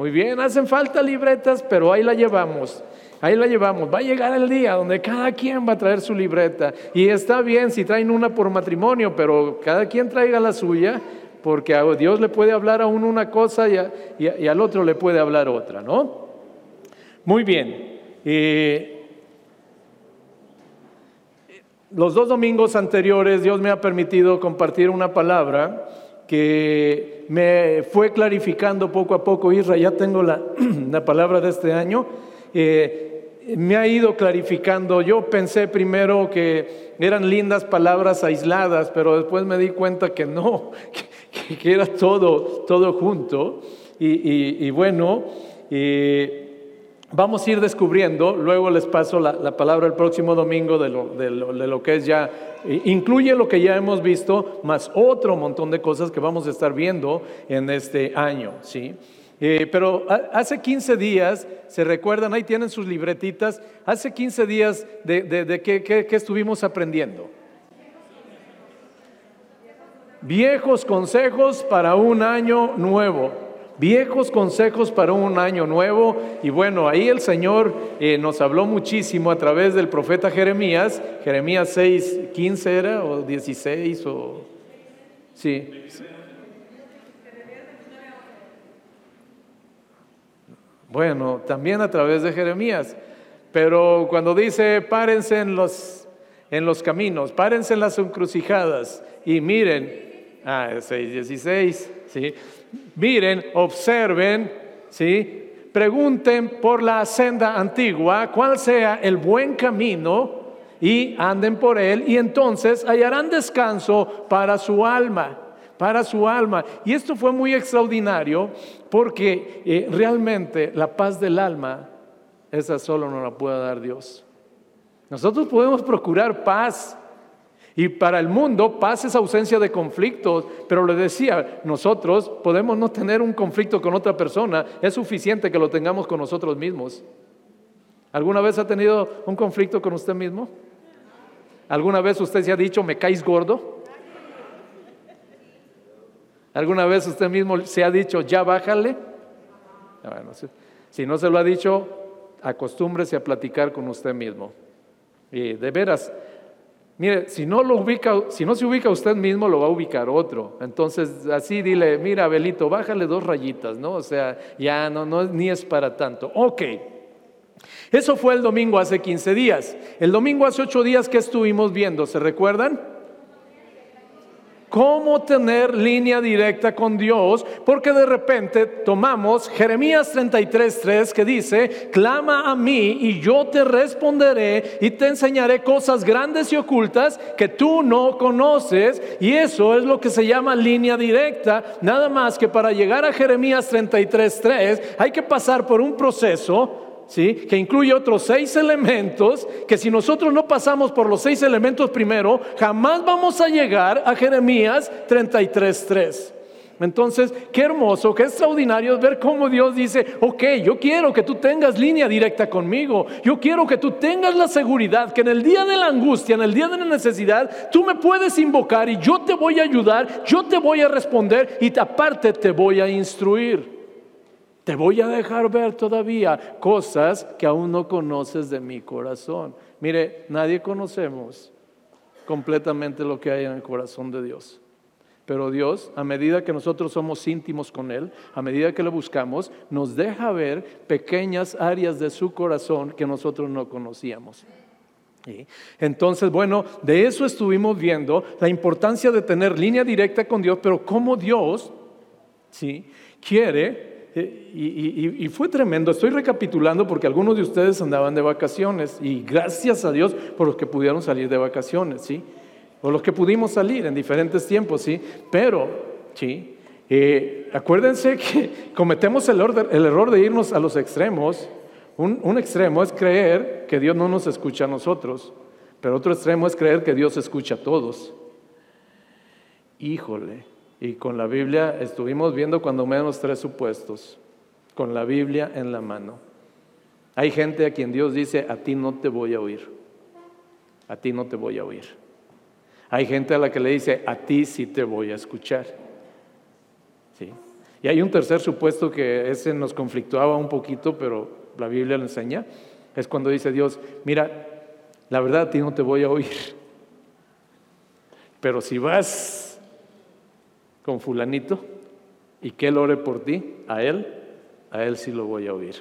muy bien, hacen falta libretas, pero ahí la llevamos. Ahí la llevamos. Va a llegar el día donde cada quien va a traer su libreta. Y está bien si traen una por matrimonio, pero cada quien traiga la suya, porque a Dios le puede hablar a uno una cosa y, al otro le puede hablar otra, ¿no? Muy bien. Eh, los dos domingos anteriores Dios me ha permitido compartir una palabra que me fue clarificando poco a poco. Israel, ya tengo la, la palabra de este año. Eh, me ha ido clarificando. Yo pensé primero que eran lindas palabras aisladas, pero después me di cuenta que no, que, era todo, todo junto. Y, bueno, vamos a ir descubriendo, luego les paso la, palabra el próximo domingo de lo, de lo que es ya, incluye lo que ya hemos visto, más otro montón de cosas que vamos a estar viendo en este año, ¿sí? Eh, pero hace 15 días, ¿se recuerdan? Ahí tienen sus libretitas. Hace 15 días de, de, qué, estuvimos aprendiendo. Viejos consejos para un año nuevo. Viejos consejos para un año nuevo. Y bueno, ahí el Señor eh, nos habló muchísimo a través del profeta Jeremías. Jeremías 6, 15 era, o 16, o... Sí. Bueno, también a través de Jeremías. Pero cuando dice, párense en los, en los caminos, párense en las encrucijadas y miren, ah, 6.16, ¿sí? Miren, observen, ¿sí? Pregunten por la senda antigua cuál sea el buen camino y anden por él y entonces hallarán descanso para su alma para su alma. Y esto fue muy extraordinario porque eh, realmente la paz del alma, esa solo no la puede dar Dios. Nosotros podemos procurar paz. Y para el mundo, paz es ausencia de conflictos. Pero le decía, nosotros podemos no tener un conflicto con otra persona. Es suficiente que lo tengamos con nosotros mismos. ¿Alguna vez ha tenido un conflicto con usted mismo? ¿Alguna vez usted se ha dicho, me caes gordo? ¿Alguna vez usted mismo se ha dicho, ya bájale? Ah, si no se lo ha dicho, acostúmbrese a platicar con usted mismo. Y de veras, mire, si no, lo ubica, si no se ubica usted mismo, lo va a ubicar otro. Entonces, así dile, mira, Abelito, bájale dos rayitas, ¿no? O sea, ya no, no ni es para tanto. Ok. Eso fue el domingo hace 15 días. El domingo hace 8 días que estuvimos viendo, ¿se recuerdan? Cómo tener línea directa con Dios, porque de repente tomamos Jeremías 33:3 que dice, clama a mí y yo te responderé y te enseñaré cosas grandes y ocultas que tú no conoces, y eso es lo que se llama línea directa, nada más que para llegar a Jeremías 33:3 hay que pasar por un proceso que incluye otros seis elementos, que si nosotros no pasamos por los seis elementos primero, jamás vamos a llegar a Jeremías 33.3. Entonces, qué hermoso, qué extraordinario ver cómo Dios dice, ok, yo quiero que tú tengas línea directa conmigo, yo quiero que tú tengas la seguridad que en el día de la angustia, en el día de la necesidad, tú me puedes invocar y yo te voy a ayudar, yo te voy a responder y aparte te voy a instruir. Te voy a dejar ver todavía cosas que aún no conoces de mi corazón. Mire, nadie conocemos completamente lo que hay en el corazón de Dios. Pero Dios, a medida que nosotros somos íntimos con Él, a medida que lo buscamos, nos deja ver pequeñas áreas de su corazón que nosotros no conocíamos. Entonces, bueno, de eso estuvimos viendo la importancia de tener línea directa con Dios, pero cómo Dios ¿sí? quiere eh, y, fue tremendo. Estoy recapitulando porque algunos de ustedes andaban de vacaciones y gracias a Dios por los que pudieron salir de vacaciones, ¿sí? O los que pudimos salir en diferentes tiempos, ¿sí? Pero, ¿sí? Eh, acuérdense que cometemos el, el, error de irnos a los extremos. Un, un extremo es creer que Dios no nos escucha a nosotros, pero otro extremo es creer que Dios escucha a todos. Híjole, y con la Biblia estuvimos viendo cuando menos tres supuestos, con la Biblia en la mano. Hay gente a quien Dios dice, a ti no te voy a oír, a ti no te voy a oír. Hay gente a la que le dice, a ti sí te voy a escuchar. ¿Sí? Y hay un tercer supuesto que ese nos conflictuaba un poquito, pero la Biblia lo enseña. Es cuando dice Dios, mira, la verdad a ti no te voy a oír. Pero si vas con fulanito y que él ore por ti, a él, a él sí lo voy a oír.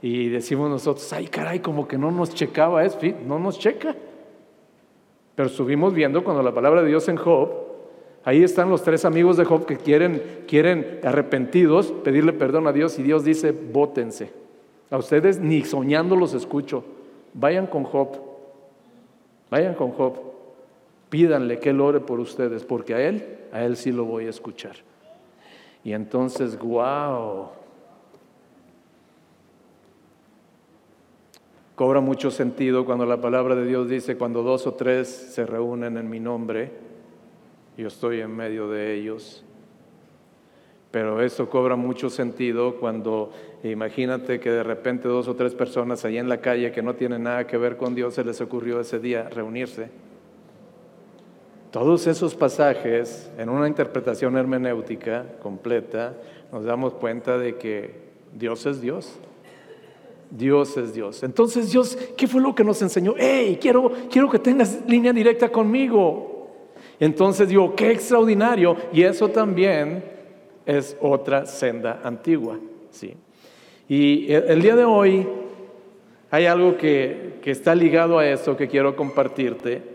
Y decimos nosotros, ay caray, como que no nos checaba eso, no nos checa. Pero estuvimos viendo cuando la palabra de Dios en Job, ahí están los tres amigos de Job que quieren, quieren arrepentidos pedirle perdón a Dios y Dios dice, bótense. A ustedes ni soñando los escucho. Vayan con Job. Vayan con Job. Pídanle que él ore por ustedes, porque a él, a él sí lo voy a escuchar. Y entonces, wow. Cobra mucho sentido cuando la palabra de Dios dice, cuando dos o tres se reúnen en mi nombre, yo estoy en medio de ellos. Pero eso cobra mucho sentido cuando imagínate que de repente dos o tres personas allá en la calle que no tienen nada que ver con Dios se les ocurrió ese día reunirse. Todos esos pasajes, en una interpretación hermenéutica completa, nos damos cuenta de que Dios es Dios. Dios es Dios. Entonces Dios, ¿qué fue lo que nos enseñó? ¡Hey, quiero, quiero que tengas línea directa conmigo! Entonces digo, qué extraordinario. Y eso también es otra senda antigua. ¿sí? Y el día de hoy hay algo que, está ligado a eso que quiero compartirte.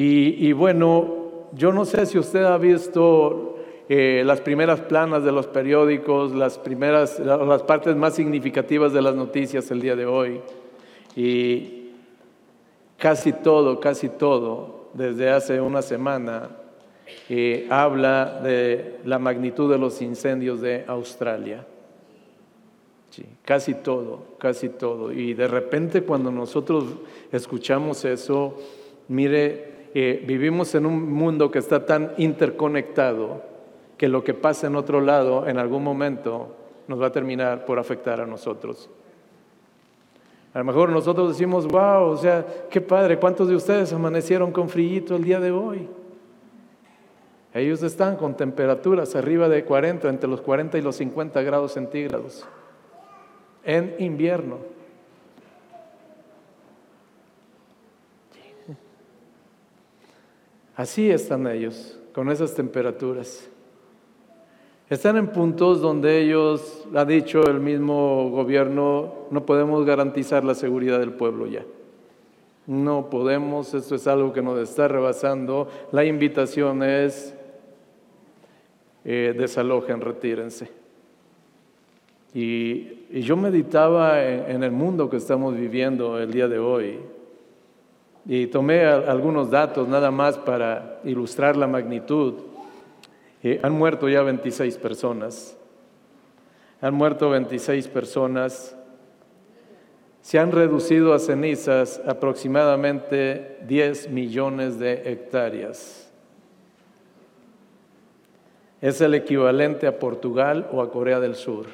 Y, bueno, yo no sé si usted ha visto eh, las primeras planas de los periódicos, las primeras, las partes más significativas de las noticias el día de hoy. Y casi todo, casi todo, desde hace una semana, habla de la magnitud de los incendios de Australia. casi todo, casi todo. Y de repente cuando nosotros escuchamos eso, mire, vivimos en un mundo que está tan interconectado que lo que pasa en otro lado en algún momento nos va a terminar por afectar a nosotros. A lo mejor nosotros decimos, wow, o sea, qué padre, ¿cuántos de ustedes amanecieron con frío el día de hoy? Ellos están con temperaturas arriba de 40, entre los 40 y los 50 grados centígrados, en invierno. Así están ellos, con esas temperaturas. Están en puntos donde ellos, ha dicho el mismo gobierno, no podemos garantizar la seguridad del pueblo ya. No podemos, esto es algo que nos está rebasando. La invitación es eh, desalojen, retírense. Y, yo meditaba en, el mundo que estamos viviendo el día de hoy y tomé algunos datos nada más para ilustrar la magnitud. Eh, han muerto ya 26 personas. Han muerto 26 personas. Se han reducido a cenizas aproximadamente 10 millones de hectáreas es el equivalente a Portugal o a Corea del Sur.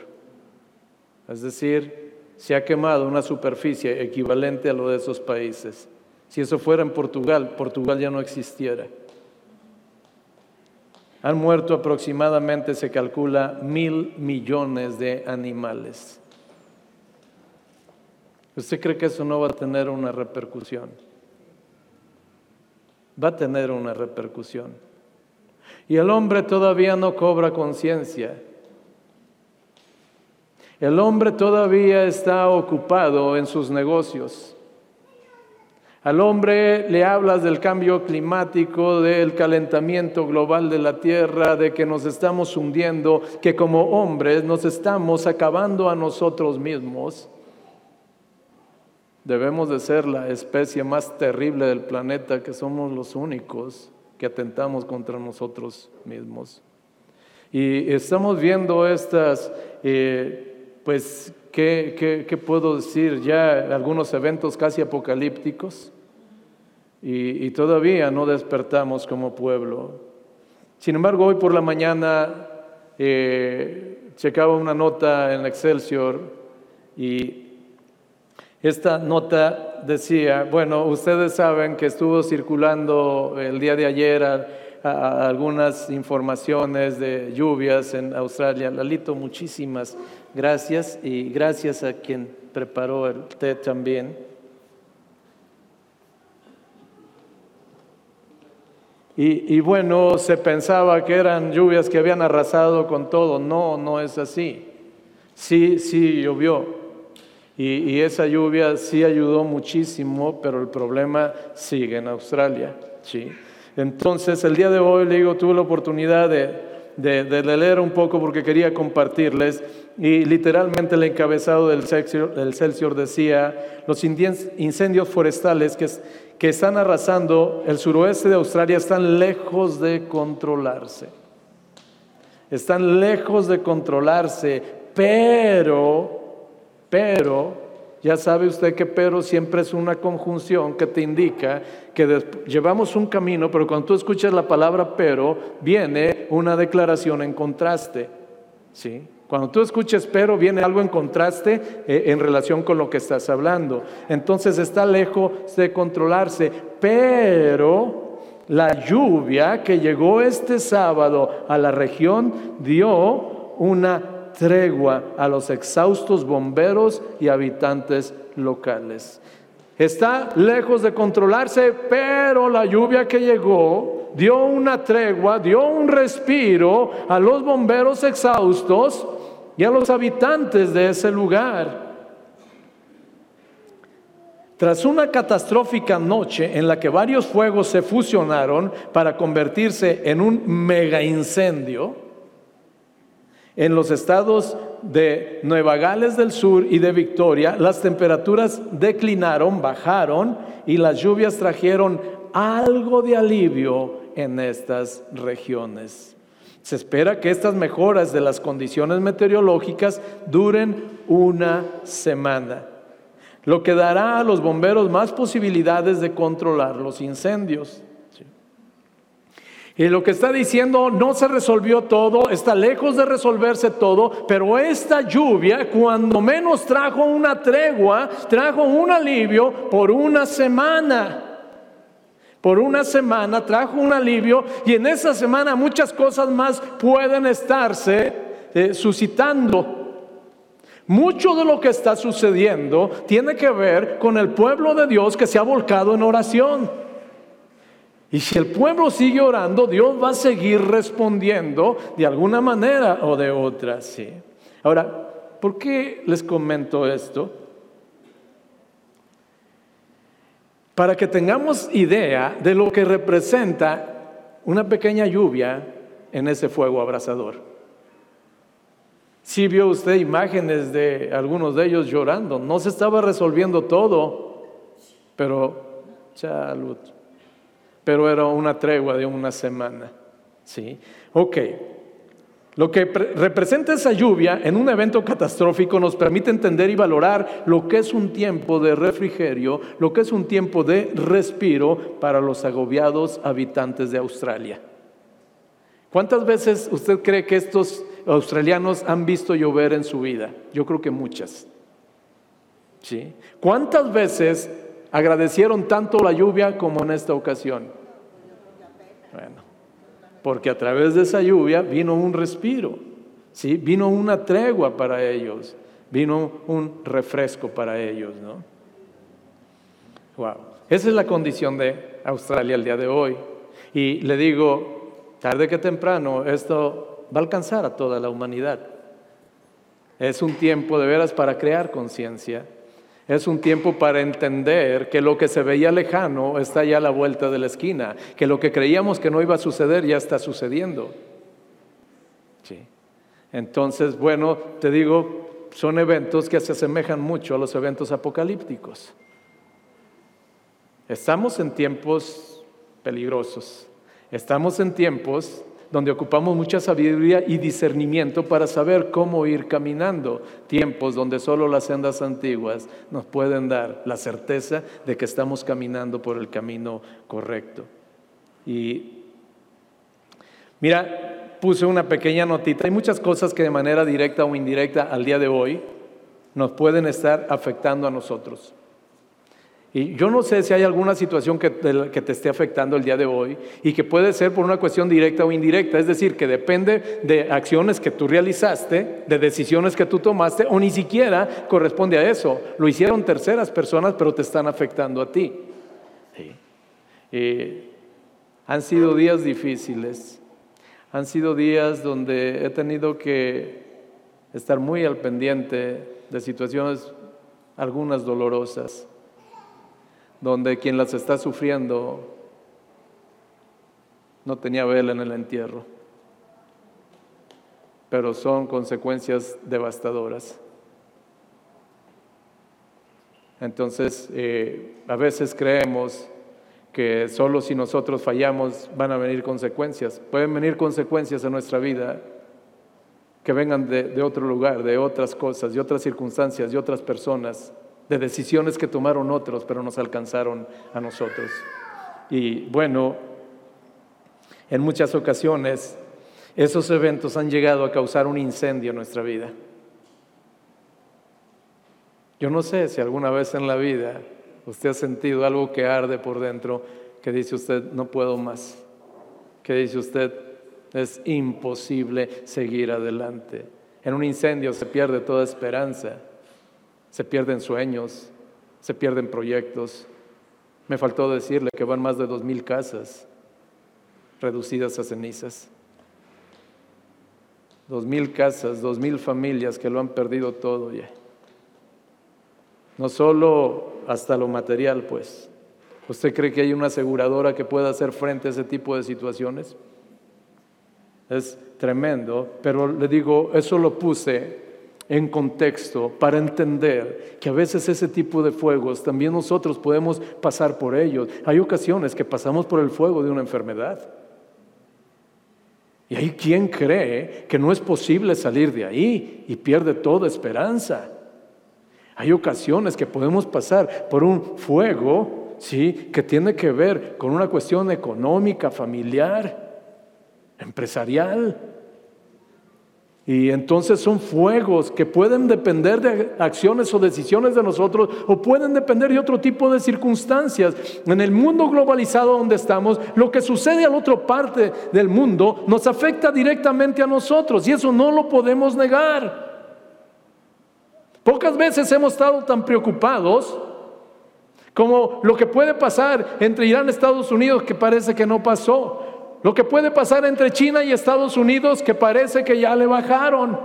Es decir, se ha quemado una superficie equivalente a lo de esos países. Si eso fuera en Portugal, Portugal ya no existiera. Han muerto aproximadamente, se calcula, mil millones de animales. ¿Usted cree que eso no va a tener una repercusión? Va a tener una repercusión. Y el hombre todavía no cobra conciencia. El hombre todavía está ocupado en sus negocios. Al hombre le hablas del cambio climático, del calentamiento global de la tierra, de que nos estamos hundiendo, que como hombres nos estamos acabando a nosotros mismos. Debemos de ser la especie más terrible del planeta, que somos los únicos que atentamos contra nosotros mismos. Y estamos viendo estas, eh, pues, ¿qué, ¿qué, puedo decir? Ya algunos eventos casi apocalípticos y, todavía no despertamos como pueblo. Sin embargo, hoy por la mañana eh, checaba una nota en Excelsior y esta nota decía, bueno, ustedes saben que estuvo circulando el día de ayer algunas informaciones de lluvias en Australia. Lalito, muchísimas gracias y gracias a quien preparó el té también. Y, y, bueno, se pensaba que eran lluvias que habían arrasado con todo. No, no es así. Sí, sí llovió. Y, y esa lluvia sí ayudó muchísimo, pero el problema sigue en Australia. ¿sí? Entonces, el día de hoy, le digo, tuve la oportunidad de, leer un poco porque quería compartirles. Y literalmente el encabezado del Celsior, decía, los incendios forestales que, que están arrasando el suroeste de Australia están lejos de controlarse. Están lejos de controlarse, pero, pero, ya sabe usted que pero siempre es una conjunción que te indica que llevamos un camino, pero cuando tú escuchas la palabra pero, viene una declaración en contraste. ¿sí? Cuando tú escuches pero, viene algo en contraste eh, en relación con lo que estás hablando. Entonces está lejos de controlarse, pero la lluvia que llegó este sábado a la región dio una tregua a los exhaustos bomberos y habitantes locales. Está lejos de controlarse, pero la lluvia que llegó dio una tregua, dio un respiro a los bomberos exhaustos y a los habitantes de ese lugar. Tras una catastrófica noche en la que varios fuegos se fusionaron para convertirse en un mega incendio, en los estados de Nueva Gales del Sur y de Victoria, las temperaturas declinaron, bajaron y las lluvias trajeron algo de alivio en estas regiones. Se espera que estas mejoras de las condiciones meteorológicas duren una semana, lo que dará a los bomberos más posibilidades de controlar los incendios. Y lo que está diciendo no se resolvió todo, está lejos de resolverse todo, pero esta lluvia cuando menos trajo una tregua, trajo un alivio por una semana. Por una semana trajo un alivio y en esa semana muchas cosas más pueden estarse eh, suscitando. Mucho de lo que está sucediendo tiene que ver con el pueblo de Dios que se ha volcado en oración. Y si el pueblo sigue orando, Dios va a seguir respondiendo de alguna manera o de otra. Sí. Ahora, ¿por qué les comento esto? Para que tengamos idea de lo que representa una pequeña lluvia en ese fuego abrasador. Si vio usted imágenes de algunos de ellos llorando, no se estaba resolviendo todo, pero salud pero era una tregua de una semana. ¿sí? Ok. Lo que representa esa lluvia en un evento catastrófico nos permite entender y valorar lo que es un tiempo de refrigerio, lo que es un tiempo de respiro para los agobiados habitantes de Australia. ¿Cuántas veces usted cree que estos australianos han visto llover en su vida? Yo creo que muchas. ¿Sí? ¿Cuántas veces agradecieron tanto la lluvia como en esta ocasión. Bueno, porque a través de esa lluvia vino un respiro, ¿sí? vino una tregua para ellos, vino un refresco para ellos. ¿no? Wow. Esa es la condición de Australia el día de hoy. Y le digo, tarde que temprano, esto va a alcanzar a toda la humanidad. Es un tiempo de veras para crear conciencia es un tiempo para entender que lo que se veía lejano está ya a la vuelta de la esquina, que lo que creíamos que no iba a suceder ya está sucediendo. Entonces, bueno, te digo, son eventos que se asemejan mucho a los eventos apocalípticos. Estamos en tiempos peligrosos. Estamos en tiempos donde ocupamos mucha sabiduría y discernimiento para saber cómo ir caminando. Tiempos donde solo las sendas antiguas nos pueden dar la certeza de que estamos caminando por el camino correcto. Y mira, puse una pequeña notita. Hay muchas cosas que de manera directa o indirecta al día de hoy nos pueden estar afectando a nosotros. Y yo no sé si hay alguna situación que te, que te, esté afectando el día de hoy y que puede ser por una cuestión directa o indirecta, es decir, que depende de acciones que tú realizaste, de decisiones que tú tomaste o ni siquiera corresponde a eso. Lo hicieron terceras personas, pero te están afectando a ti. han sido días difíciles, han sido días donde he tenido que estar muy al pendiente de situaciones, algunas dolorosas donde quien las está sufriendo no tenía vela en el entierro, pero son consecuencias devastadoras. Entonces, eh, a veces creemos que solo si nosotros fallamos van a venir consecuencias. Pueden venir consecuencias en nuestra vida que vengan de, de otro lugar, de otras cosas, de otras circunstancias, de otras personas de decisiones que tomaron otros, pero nos alcanzaron a nosotros. Y bueno, en muchas ocasiones esos eventos han llegado a causar un incendio en nuestra vida. Yo no sé si alguna vez en la vida usted ha sentido algo que arde por dentro, que dice usted, no puedo más, que dice usted, es imposible seguir adelante. En un incendio se pierde toda esperanza se pierden sueños, se pierden proyectos. Me faltó decirle que van más de dos mil casas reducidas a cenizas. Dos mil casas, dos mil familias que lo han perdido todo ya. No solo hasta lo material, pues. ¿Usted cree que hay una aseguradora que pueda hacer frente a ese tipo de situaciones? Es tremendo, pero le digo, eso lo puse en contexto para entender que a veces ese tipo de fuegos también nosotros podemos pasar por ellos. Hay ocasiones que pasamos por el fuego de una enfermedad. Y hay quien cree que no es posible salir de ahí y pierde toda esperanza. Hay ocasiones que podemos pasar por un fuego, sí, que tiene que ver con una cuestión económica, familiar, empresarial. Y entonces son fuegos que pueden depender de acciones o decisiones de nosotros o pueden depender de otro tipo de circunstancias. En el mundo globalizado donde estamos, lo que sucede a la otra parte del mundo nos afecta directamente a nosotros y eso no lo podemos negar. Pocas veces hemos estado tan preocupados como lo que puede pasar entre Irán y Estados Unidos que parece que no pasó. Lo que puede pasar entre China y Estados Unidos que parece que ya le bajaron.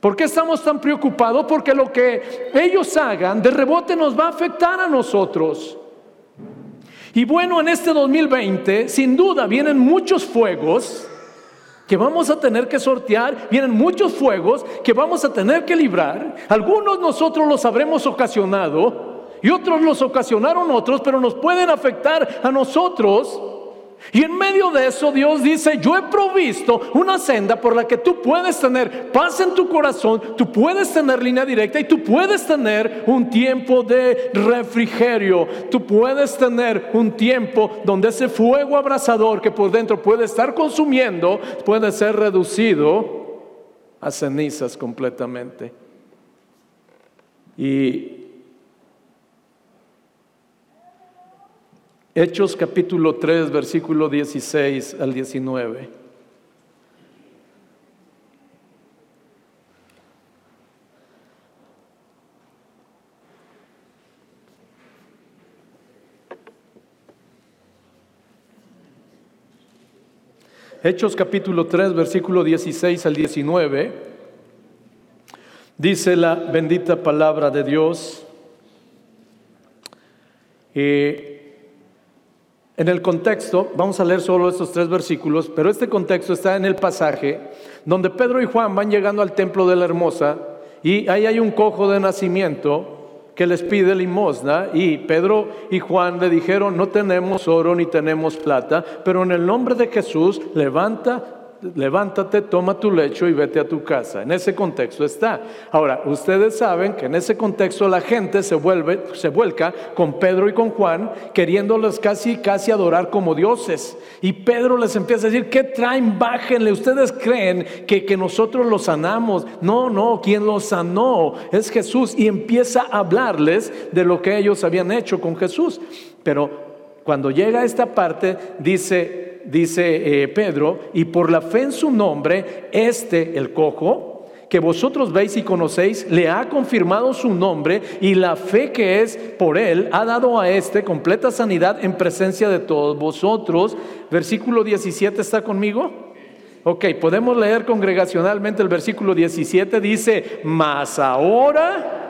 ¿Por qué estamos tan preocupados? Porque lo que ellos hagan de rebote nos va a afectar a nosotros. Y bueno, en este 2020, sin duda, vienen muchos fuegos que vamos a tener que sortear, vienen muchos fuegos que vamos a tener que librar. Algunos nosotros los habremos ocasionado y otros los ocasionaron otros, pero nos pueden afectar a nosotros. Y en medio de eso Dios dice, yo he provisto una senda por la que tú puedes tener paz en tu corazón, tú puedes tener línea directa y tú puedes tener un tiempo de refrigerio, tú puedes tener un tiempo donde ese fuego abrasador que por dentro puede estar consumiendo puede ser reducido a cenizas completamente. Y Hechos capítulo 3, versículo 16 al 19. Hechos capítulo 3, versículo 16 al 19, dice la bendita palabra de Dios. Eh, en el contexto, vamos a leer solo estos tres versículos, pero este contexto está en el pasaje donde Pedro y Juan van llegando al templo de la hermosa y ahí hay un cojo de nacimiento que les pide limosna y Pedro y Juan le dijeron, no tenemos oro ni tenemos plata, pero en el nombre de Jesús levanta levántate, toma tu lecho y vete a tu casa. En ese contexto está. Ahora, ustedes saben que en ese contexto la gente se vuelve, se vuelca con Pedro y con Juan, queriéndoles casi, casi adorar como dioses. Y Pedro les empieza a decir, ¿qué traen? Bájenle. Ustedes creen que, que nosotros los sanamos. No, no, quien los sanó es Jesús. Y empieza a hablarles de lo que ellos habían hecho con Jesús. Pero cuando llega a esta parte, dice, dice eh, Pedro, y por la fe en su nombre, este, el cojo, que vosotros veis y conocéis, le ha confirmado su nombre y la fe que es por él ha dado a este completa sanidad en presencia de todos vosotros. Versículo 17 está conmigo. Ok, podemos leer congregacionalmente el versículo 17, dice, mas ahora...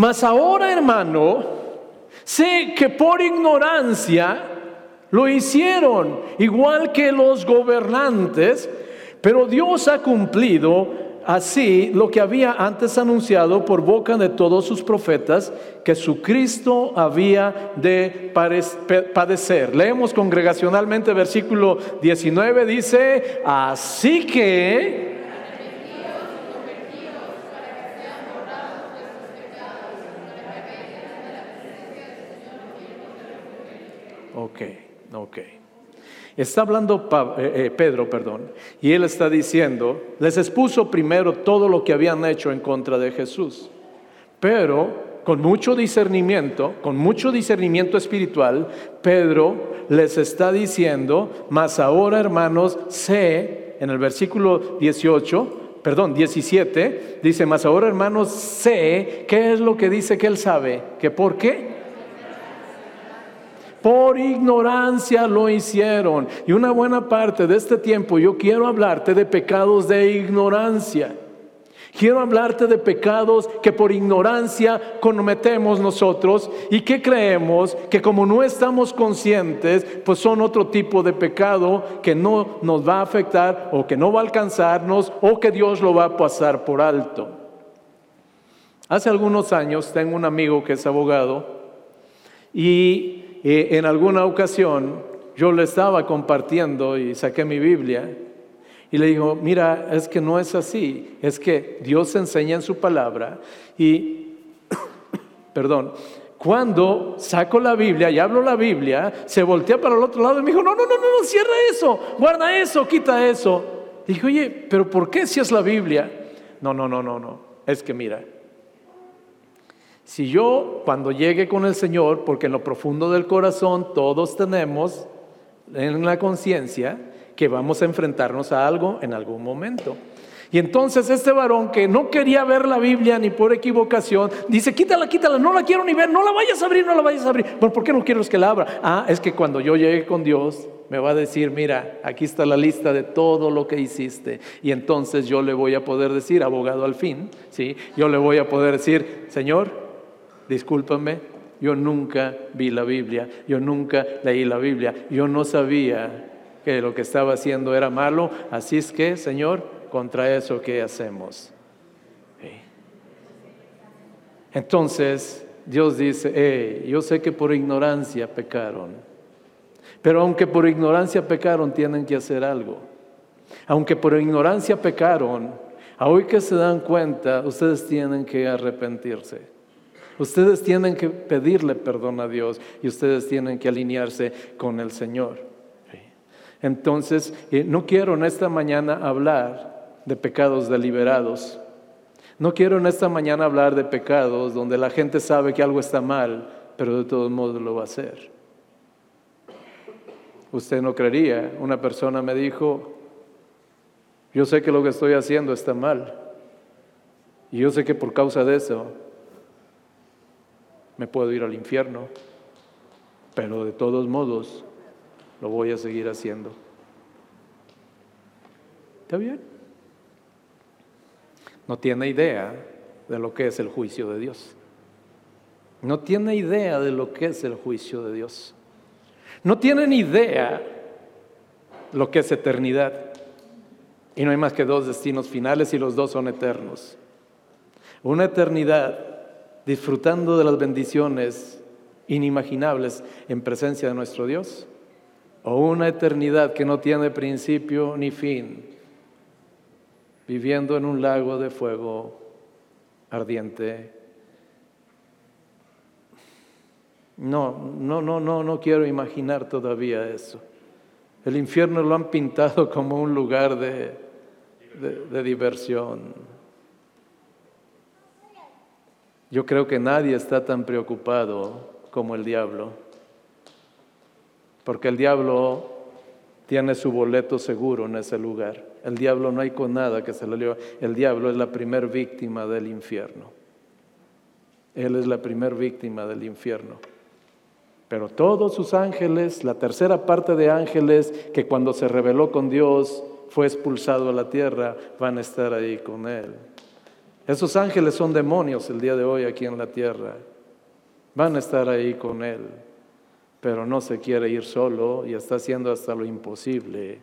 Mas ahora, hermano, sé que por ignorancia lo hicieron, igual que los gobernantes, pero Dios ha cumplido así lo que había antes anunciado por boca de todos sus profetas, que su Cristo había de padecer. Leemos congregacionalmente versículo 19, dice, así que Ok. Está hablando eh, eh, Pedro, perdón, y él está diciendo, les expuso primero todo lo que habían hecho en contra de Jesús, pero con mucho discernimiento, con mucho discernimiento espiritual, Pedro les está diciendo, mas ahora hermanos, sé, en el versículo 18, perdón, 17, dice, mas ahora hermanos, sé, ¿qué es lo que dice que él sabe? ¿Que por qué? Por ignorancia lo hicieron. Y una buena parte de este tiempo yo quiero hablarte de pecados de ignorancia. Quiero hablarte de pecados que por ignorancia cometemos nosotros y que creemos que como no estamos conscientes, pues son otro tipo de pecado que no nos va a afectar o que no va a alcanzarnos o que Dios lo va a pasar por alto. Hace algunos años tengo un amigo que es abogado y en alguna ocasión yo le estaba compartiendo y saqué mi Biblia y le digo, mira, es que no es así, es que Dios enseña en su palabra y, perdón, cuando saco la Biblia y hablo la Biblia, se voltea para el otro lado y me dijo, no, no, no, no, cierra eso, guarda eso, quita eso. Dije, oye, pero ¿por qué si es la Biblia? No, no, no, no, no, es que mira, si yo cuando llegue con el Señor, porque en lo profundo del corazón todos tenemos en la conciencia que vamos a enfrentarnos a algo en algún momento. Y entonces este varón que no quería ver la Biblia ni por equivocación, dice, quítala, quítala, no la quiero ni ver, no la vayas a abrir, no la vayas a abrir. Bueno, ¿por qué no quiero que la abra? Ah, es que cuando yo llegue con Dios, me va a decir, mira, aquí está la lista de todo lo que hiciste. Y entonces yo le voy a poder decir, abogado al fin, ¿sí? Yo le voy a poder decir, Señor, discúlpame, yo nunca vi la Biblia, yo nunca leí la Biblia, yo no sabía que lo que estaba haciendo era malo, así es que, Señor, contra eso, ¿qué hacemos? Entonces, Dios dice, yo sé que por ignorancia pecaron, pero aunque por ignorancia pecaron, tienen que hacer algo. Aunque por ignorancia pecaron, hoy que se dan cuenta, ustedes tienen que arrepentirse. Ustedes tienen que pedirle perdón a Dios y ustedes tienen que alinearse con el Señor. Entonces, eh, no quiero en esta mañana hablar de pecados deliberados. No quiero en esta mañana hablar de pecados donde la gente sabe que algo está mal, pero de todos modos lo va a hacer. Usted no creería, una persona me dijo, yo sé que lo que estoy haciendo está mal. Y yo sé que por causa de eso me puedo ir al infierno, pero de todos modos lo voy a seguir haciendo. ¿Está bien? No tiene idea de lo que es el juicio de Dios. No tiene idea de lo que es el juicio de Dios. No tienen idea lo que es eternidad. Y no hay más que dos destinos finales y los dos son eternos. Una eternidad disfrutando de las bendiciones inimaginables en presencia de nuestro Dios? ¿O una eternidad que no tiene principio ni fin, viviendo en un lago de fuego ardiente? No, no, no, no, no quiero imaginar todavía eso. El infierno lo han pintado como un lugar de, de, diversión. Yo creo que nadie está tan preocupado como el diablo, porque el diablo tiene su boleto seguro en ese lugar. El diablo no hay con nada que se le lleve. El diablo es la primer víctima del infierno. Él es la primer víctima del infierno. Pero todos sus ángeles, la tercera parte de ángeles que cuando se rebeló con Dios fue expulsado a la tierra, van a estar ahí con Él. Esos ángeles son demonios el día de hoy aquí en la tierra. Van a estar ahí con Él. Pero no se quiere ir solo y está haciendo hasta lo imposible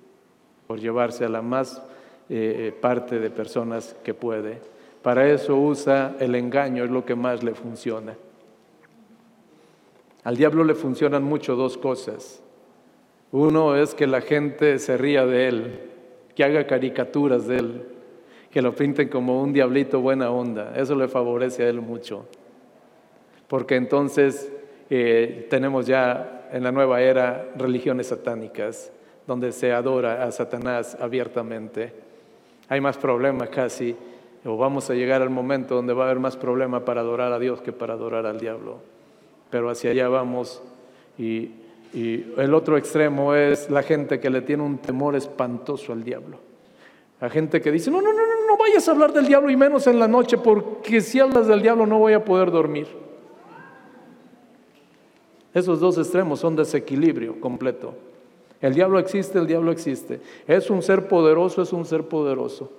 por llevarse a la más eh, parte de personas que puede. Para eso usa el engaño, es lo que más le funciona. Al diablo le funcionan mucho dos cosas. Uno es que la gente se ría de él, que haga caricaturas de él, que lo pinten como un diablito buena onda. Eso le favorece a él mucho. Porque entonces eh, tenemos ya en la nueva era religiones satánicas, donde se adora a Satanás abiertamente. Hay más problemas casi, o vamos a llegar al momento donde va a haber más problema para adorar a Dios que para adorar al diablo pero hacia allá vamos. Y, el otro extremo es la gente que le tiene un temor espantoso al diablo. La gente que dice, no, no, no vayas a hablar del diablo y menos en la noche, porque si hablas del diablo no voy a poder dormir. Esos dos extremos son desequilibrio completo. El diablo existe, el diablo existe. Es un ser poderoso, es un ser poderoso.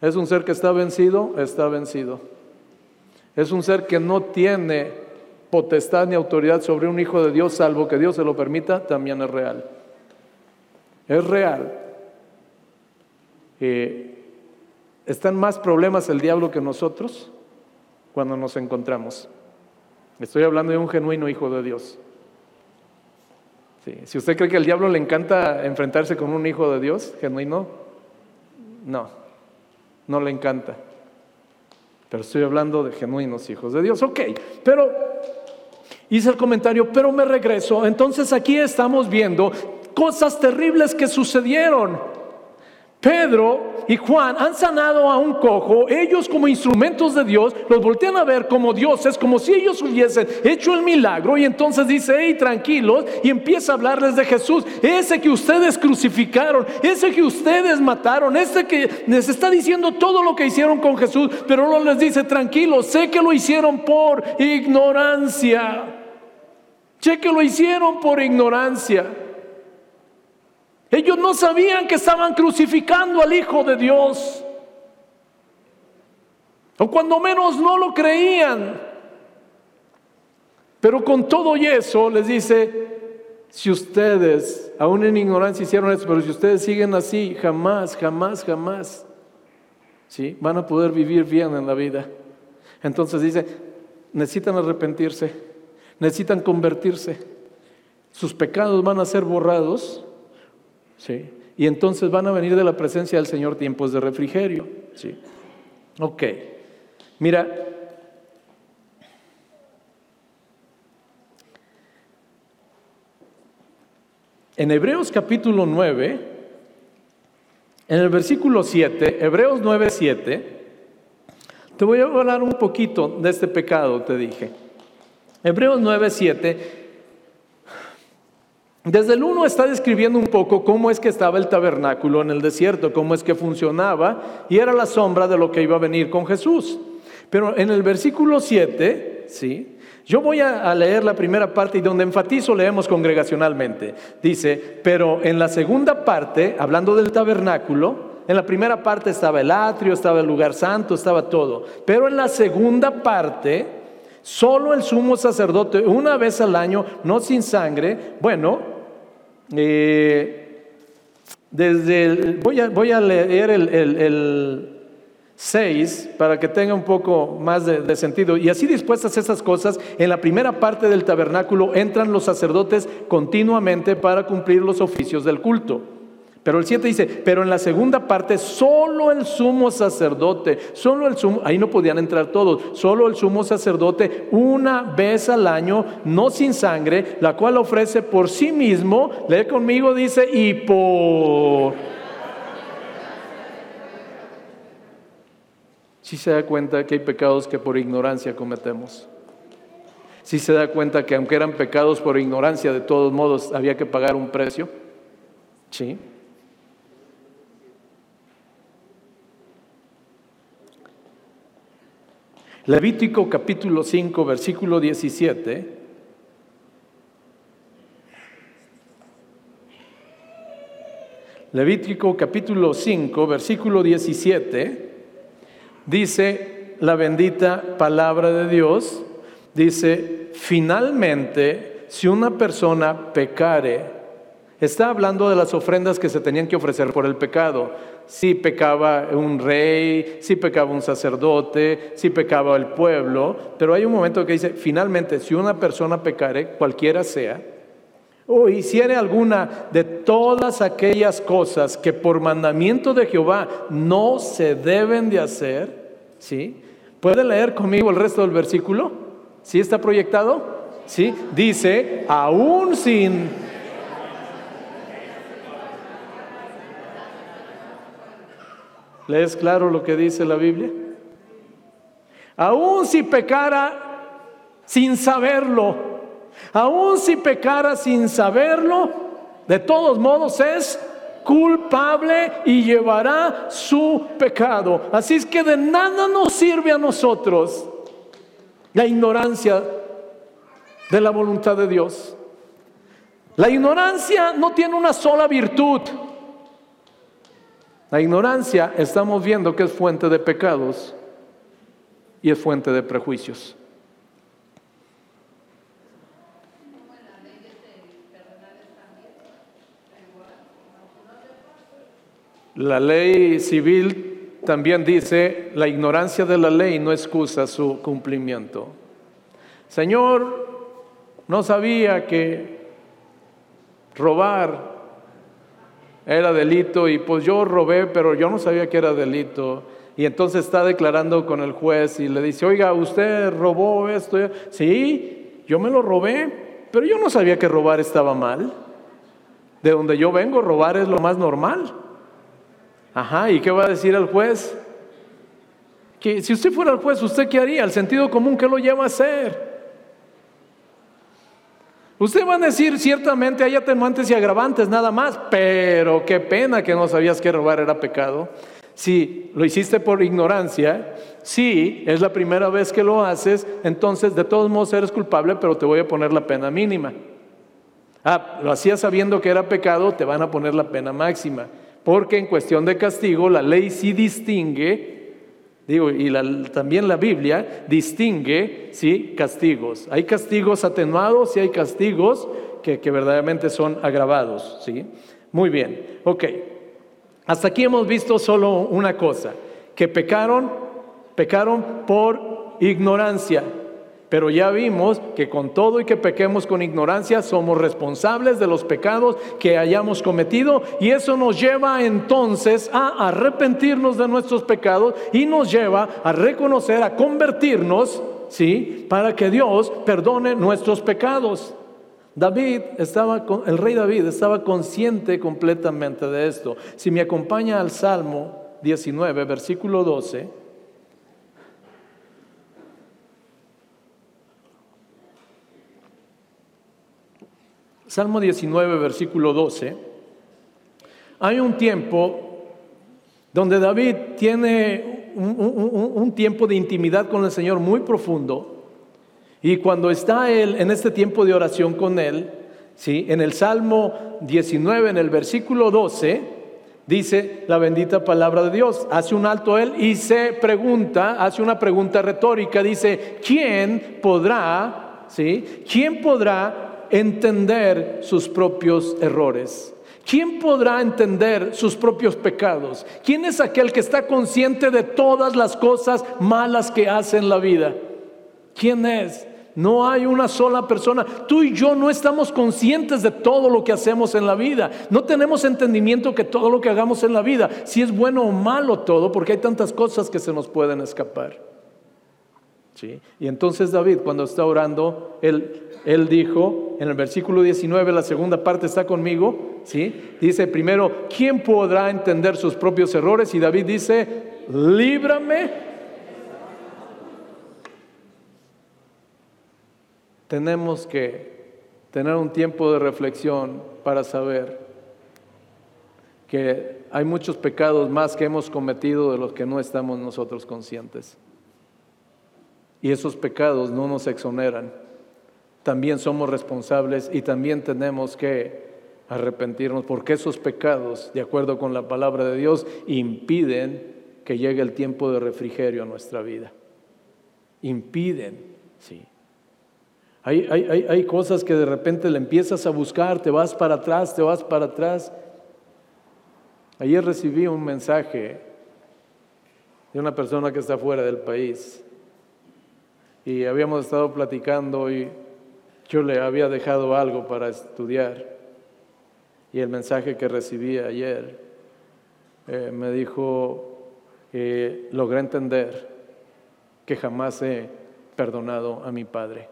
Es un ser que está vencido, está vencido. Es un ser que no tiene potestad ni autoridad sobre un hijo de Dios, salvo que Dios se lo permita, también es real. Es real. Eh, ¿Están más problemas el diablo que nosotros cuando nos encontramos? Estoy hablando de un genuino hijo de Dios. Si usted cree que al diablo le encanta enfrentarse con un hijo de Dios genuino, no, no le encanta. Pero estoy hablando de genuinos hijos de Dios. Ok, pero hice el comentario, pero me regreso. Entonces aquí estamos viendo cosas terribles que sucedieron. Pedro y Juan han sanado a un cojo, ellos como instrumentos de Dios los voltean a ver como dioses, como si ellos hubiesen hecho el milagro y entonces dice, hey, tranquilos, y empieza a hablarles de Jesús, ese que ustedes crucificaron, ese que ustedes mataron, ese que les está diciendo todo lo que hicieron con Jesús, pero no les dice, tranquilos, sé que lo hicieron por ignorancia, sé que lo hicieron por ignorancia. Ellos no sabían que estaban crucificando al Hijo de Dios. O cuando menos no lo creían. Pero con todo y eso les dice, si ustedes, aún en ignorancia hicieron eso, pero si ustedes siguen así, jamás, jamás, jamás, ¿sí? van a poder vivir bien en la vida. Entonces dice, necesitan arrepentirse, necesitan convertirse, sus pecados van a ser borrados ¿sí? Y entonces van a venir de la presencia del Señor tiempos de refrigerio, ¿sí? Ok, mira, en Hebreos capítulo 9, en el versículo 7, Hebreos 9, 7, te voy a hablar un poquito de este pecado, te dije. Hebreos 9, 7 desde el 1 está describiendo un poco cómo es que estaba el tabernáculo en el desierto, cómo es que funcionaba y era la sombra de lo que iba a venir con Jesús. Pero en el versículo 7, ¿sí? Yo voy a, leer la primera parte y donde enfatizo leemos congregacionalmente. Dice, pero en la segunda parte, hablando del tabernáculo, en la primera parte estaba el atrio, estaba el lugar santo, estaba todo. Pero en la segunda parte, solo el sumo sacerdote, una vez al año, no sin sangre, bueno, eh, desde voy, a, voy, a, leer el, 6, para que tenga un poco más de, de, sentido. Y así dispuestas esas cosas, en la primera parte del tabernáculo entran los sacerdotes continuamente para cumplir los oficios del culto. Pero el 7 dice, pero en la segunda parte solo el sumo sacerdote, solo el sumo, ahí no podían entrar todos, solo el sumo sacerdote una vez al año, no sin sangre, la cual ofrece por sí mismo, lee conmigo, dice, y por... Si se da cuenta que hay pecados que por ignorancia cometemos. Si se da cuenta que aunque eran pecados por ignorancia, de todos modos había que pagar un precio. Sí. Levítico capítulo 5, versículo 17. Levítico capítulo 5, versículo 17, dice la bendita palabra de Dios, dice, finalmente, si una persona pecare, está hablando de las ofrendas que se tenían que ofrecer por el pecado si pecaba un rey, si pecaba un sacerdote, si pecaba el pueblo, pero hay un momento que dice, finalmente, si una persona pecare, cualquiera sea, o hiciere alguna de todas aquellas cosas que por mandamiento de Jehová no se deben de hacer, ¿sí? ¿Puede leer conmigo el resto del versículo? ¿Sí está proyectado? ¿Sí? Dice, aún sin ¿Lees claro lo que dice la Biblia? Aún si pecara sin saberlo, aún si pecara sin saberlo, de todos modos es culpable y llevará su pecado. Así es que de nada nos sirve a nosotros la ignorancia de la voluntad de Dios. La ignorancia no tiene una sola virtud. La ignorancia estamos viendo que es fuente de pecados y es fuente de prejuicios. La ley civil también dice, la ignorancia de la ley no excusa su cumplimiento. Señor, no sabía que robar era delito y pues yo robé, pero yo no sabía que era delito. Y entonces está declarando con el juez y le dice, oiga, usted robó esto. Sí, yo me lo robé, pero yo no sabía que robar estaba mal. De donde yo vengo, robar es lo más normal. Ajá, ¿y qué va a decir el juez? Que si usted fuera el juez, ¿usted qué haría? El sentido común, ¿qué lo lleva a hacer? Usted va a decir, ciertamente hay atenuantes y agravantes nada más, pero qué pena que no sabías que robar era pecado. Si lo hiciste por ignorancia, si es la primera vez que lo haces, entonces de todos modos eres culpable, pero te voy a poner la pena mínima. Ah, lo hacías sabiendo que era pecado, te van a poner la pena máxima. Porque en cuestión de castigo, la ley sí distingue Digo, y también la Biblia distingue, ¿sí? Castigos. Hay castigos atenuados y hay castigos que, que verdaderamente son agravados, ¿sí? Muy bien, ok. Hasta aquí hemos visto solo una cosa, que pecaron, pecaron por ignorancia. Pero ya vimos que con todo y que pequemos con ignorancia, somos responsables de los pecados que hayamos cometido y eso nos lleva entonces a arrepentirnos de nuestros pecados y nos lleva a reconocer, a convertirnos, ¿sí? Para que Dios perdone nuestros pecados. David estaba, el rey David estaba consciente completamente de esto. Si me acompaña al Salmo 19, versículo 12, Salmo 19, versículo 12, hay un tiempo donde David tiene un, tiempo de intimidad con el Señor muy profundo. Y cuando está él en este tiempo de oración con él, ¿sí? en el Salmo 19, en el versículo 12, dice la bendita palabra de Dios. Hace un alto él y se pregunta, hace una pregunta retórica, dice, ¿quién podrá, ¿sí? ¿Quién podrá entender sus propios errores. ¿Quién podrá entender sus propios pecados? ¿Quién es aquel que está consciente de todas las cosas malas que hace en la vida? ¿Quién es? No hay una sola persona. Tú y yo no estamos conscientes de todo lo que hacemos en la vida. No tenemos entendimiento que todo lo que hagamos en la vida, si es bueno o malo todo, porque hay tantas cosas que se nos pueden escapar. ¿Sí? Y entonces David, cuando está orando, él, él dijo, en el versículo 19, la segunda parte está conmigo, ¿sí? dice primero, ¿quién podrá entender sus propios errores? Y David dice, líbrame. Tenemos que tener un tiempo de reflexión para saber que hay muchos pecados más que hemos cometido de los que no estamos nosotros conscientes. Y esos pecados no nos exoneran también somos responsables y también tenemos que arrepentirnos porque esos pecados, de acuerdo con la palabra de Dios, impiden que llegue el tiempo de refrigerio a nuestra vida. Impiden, sí. Hay, hay, hay, cosas que de repente le empiezas a buscar, te vas para atrás, te vas para atrás. Ayer recibí un mensaje de una persona que está fuera del país y habíamos estado platicando y yo le había dejado algo para estudiar y el mensaje que recibí ayer eh, me dijo, eh, logré entender que jamás he perdonado a mi padre.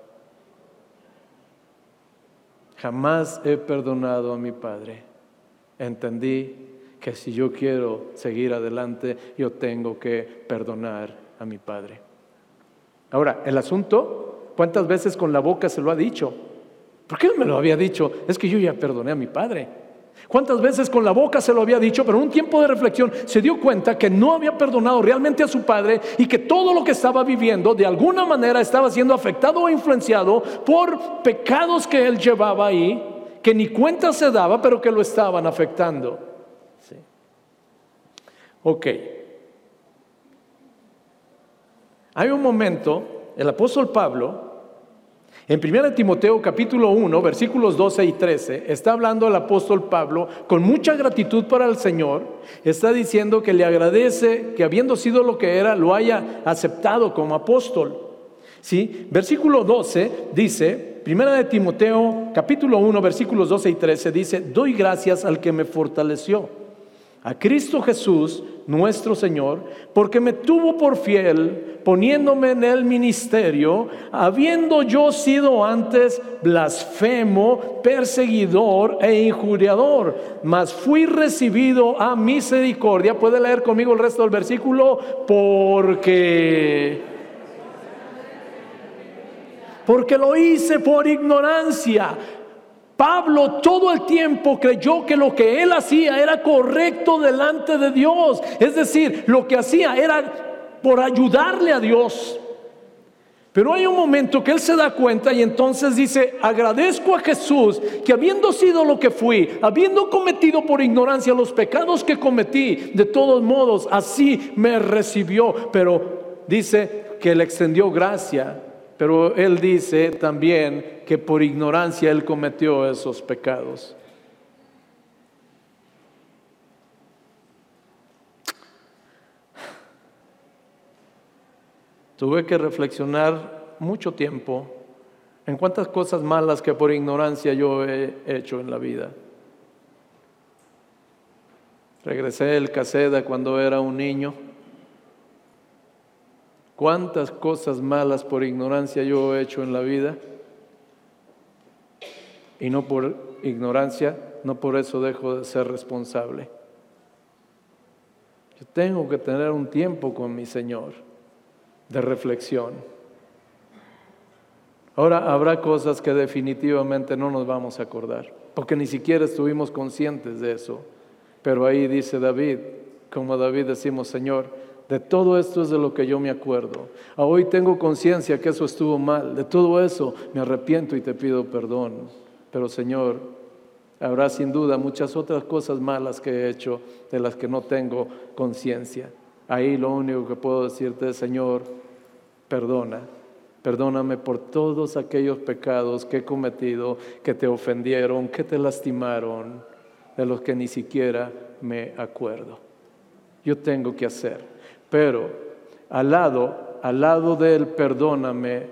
Jamás he perdonado a mi padre. Entendí que si yo quiero seguir adelante, yo tengo que perdonar a mi padre. Ahora, el asunto ¿Cuántas veces con la boca se lo ha dicho? ¿Por qué no me lo había dicho? Es que yo ya perdoné a mi padre. ¿Cuántas veces con la boca se lo había dicho, pero en un tiempo de reflexión se dio cuenta que no había perdonado realmente a su padre y que todo lo que estaba viviendo de alguna manera estaba siendo afectado o influenciado por pecados que él llevaba ahí, que ni cuenta se daba, pero que lo estaban afectando? Sí. Ok. Hay un momento el apóstol Pablo, en 1 Timoteo capítulo 1, versículos 12 y 13, está hablando el apóstol Pablo con mucha gratitud para el Señor, está diciendo que le agradece que habiendo sido lo que era, lo haya aceptado como apóstol. ¿Sí? Versículo 12 dice, 1 Timoteo capítulo 1, versículos 12 y 13 dice, doy gracias al que me fortaleció a Cristo Jesús, nuestro Señor, porque me tuvo por fiel, poniéndome en el ministerio, habiendo yo sido antes blasfemo, perseguidor e injuriador, mas fui recibido a misericordia. Puede leer conmigo el resto del versículo, porque... Porque lo hice por ignorancia Pablo todo el tiempo creyó que lo que él hacía era correcto delante de Dios. Es decir, lo que hacía era por ayudarle a Dios. Pero hay un momento que él se da cuenta y entonces dice, agradezco a Jesús que habiendo sido lo que fui, habiendo cometido por ignorancia los pecados que cometí, de todos modos así me recibió. Pero dice que le extendió gracia pero él dice también que por ignorancia él cometió esos pecados. Tuve que reflexionar mucho tiempo en cuántas cosas malas que por ignorancia yo he hecho en la vida. Regresé el Caseda cuando era un niño cuántas cosas malas por ignorancia yo he hecho en la vida y no por ignorancia, no por eso dejo de ser responsable. Yo tengo que tener un tiempo con mi Señor de reflexión. Ahora habrá cosas que definitivamente no nos vamos a acordar, porque ni siquiera estuvimos conscientes de eso. Pero ahí dice David, como David decimos, Señor, de todo esto es de lo que yo me acuerdo. hoy tengo conciencia que eso estuvo mal. De todo eso me arrepiento y te pido perdón. Pero Señor, habrá sin duda muchas otras cosas malas que he hecho de las que no tengo conciencia. Ahí lo único que puedo decirte es, Señor, perdona. Perdóname por todos aquellos pecados que he cometido, que te ofendieron, que te lastimaron. de los que ni siquiera me acuerdo. Yo tengo que hacer. Pero al lado, al lado del perdóname,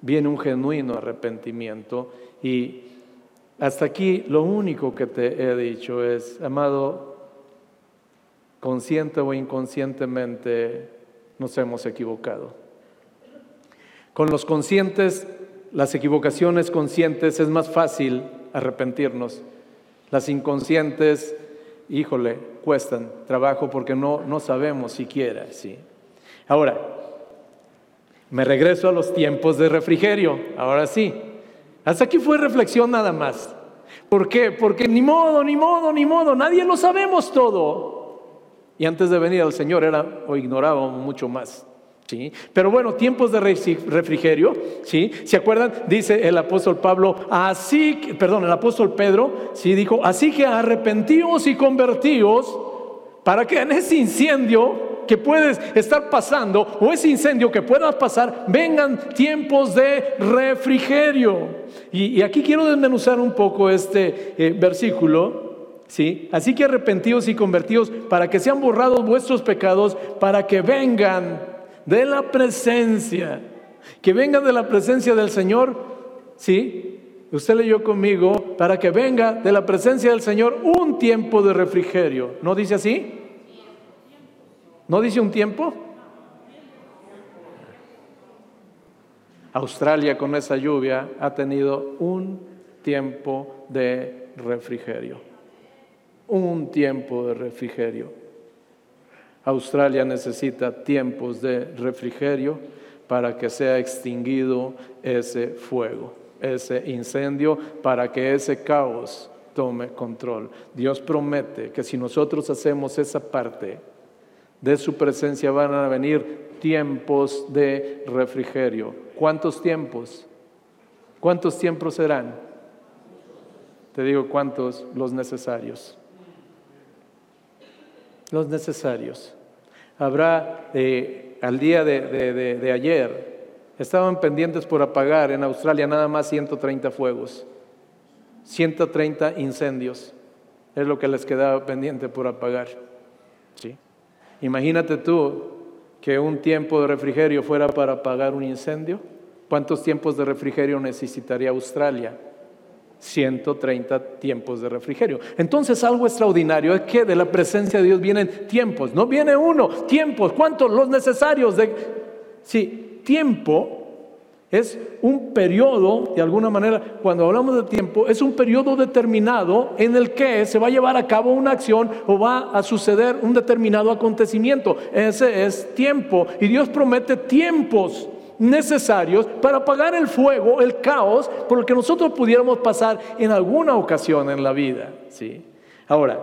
viene un genuino arrepentimiento y hasta aquí lo único que te he dicho es, amado, consciente o inconscientemente nos hemos equivocado. Con los conscientes, las equivocaciones conscientes es más fácil arrepentirnos. Las inconscientes, híjole, cuestan trabajo porque no, no sabemos siquiera. ¿sí? Ahora, me regreso a los tiempos de refrigerio, ahora sí. Hasta aquí fue reflexión nada más. ¿Por qué? Porque ni modo, ni modo, ni modo, nadie lo sabemos todo. Y antes de venir al Señor era o ignorábamos mucho más. ¿Sí? Pero bueno, tiempos de refrigerio, ¿sí? ¿Se acuerdan? Dice el apóstol Pablo, así, perdón, el apóstol Pedro, ¿sí? Dijo, así que arrepentíos y convertíos para que en ese incendio que puedes estar pasando o ese incendio que pueda pasar, vengan tiempos de refrigerio. Y, aquí quiero desmenuzar un poco este eh, versículo. ¿Sí? Así que arrepentidos y convertidos para que sean borrados vuestros pecados, para que vengan de la presencia, que vengan de la presencia del Señor, ¿sí? Usted leyó conmigo, para que venga de la presencia del Señor un tiempo de refrigerio. ¿No dice así? ¿No dice un tiempo? Australia con esa lluvia ha tenido un tiempo de refrigerio. Un tiempo de refrigerio. Australia necesita tiempos de refrigerio para que sea extinguido ese fuego, ese incendio, para que ese caos tome control. Dios promete que si nosotros hacemos esa parte, de su presencia van a venir tiempos de refrigerio. ¿Cuántos tiempos? ¿Cuántos tiempos serán? Te digo cuántos, los necesarios. Los necesarios. Habrá, eh, al día de, de ayer, estaban pendientes por apagar en Australia nada más 130 fuegos, 130 incendios. Es lo que les quedaba pendiente por apagar. ¿Sí? Imagínate tú que un tiempo de refrigerio fuera para apagar un incendio. ¿Cuántos tiempos de refrigerio necesitaría Australia? 130 tiempos de refrigerio. Entonces algo extraordinario es que de la presencia de Dios vienen tiempos, no viene uno, tiempos, ¿cuántos? Los necesarios de... Sí, tiempo es un periodo, de alguna manera, cuando hablamos de tiempo, es un periodo determinado en el que se va a llevar a cabo una acción o va a suceder un determinado acontecimiento. Ese es tiempo. Y Dios promete tiempos necesarios para apagar el fuego, el caos, por el que nosotros pudiéramos pasar en alguna ocasión en la vida. ¿sí? Ahora,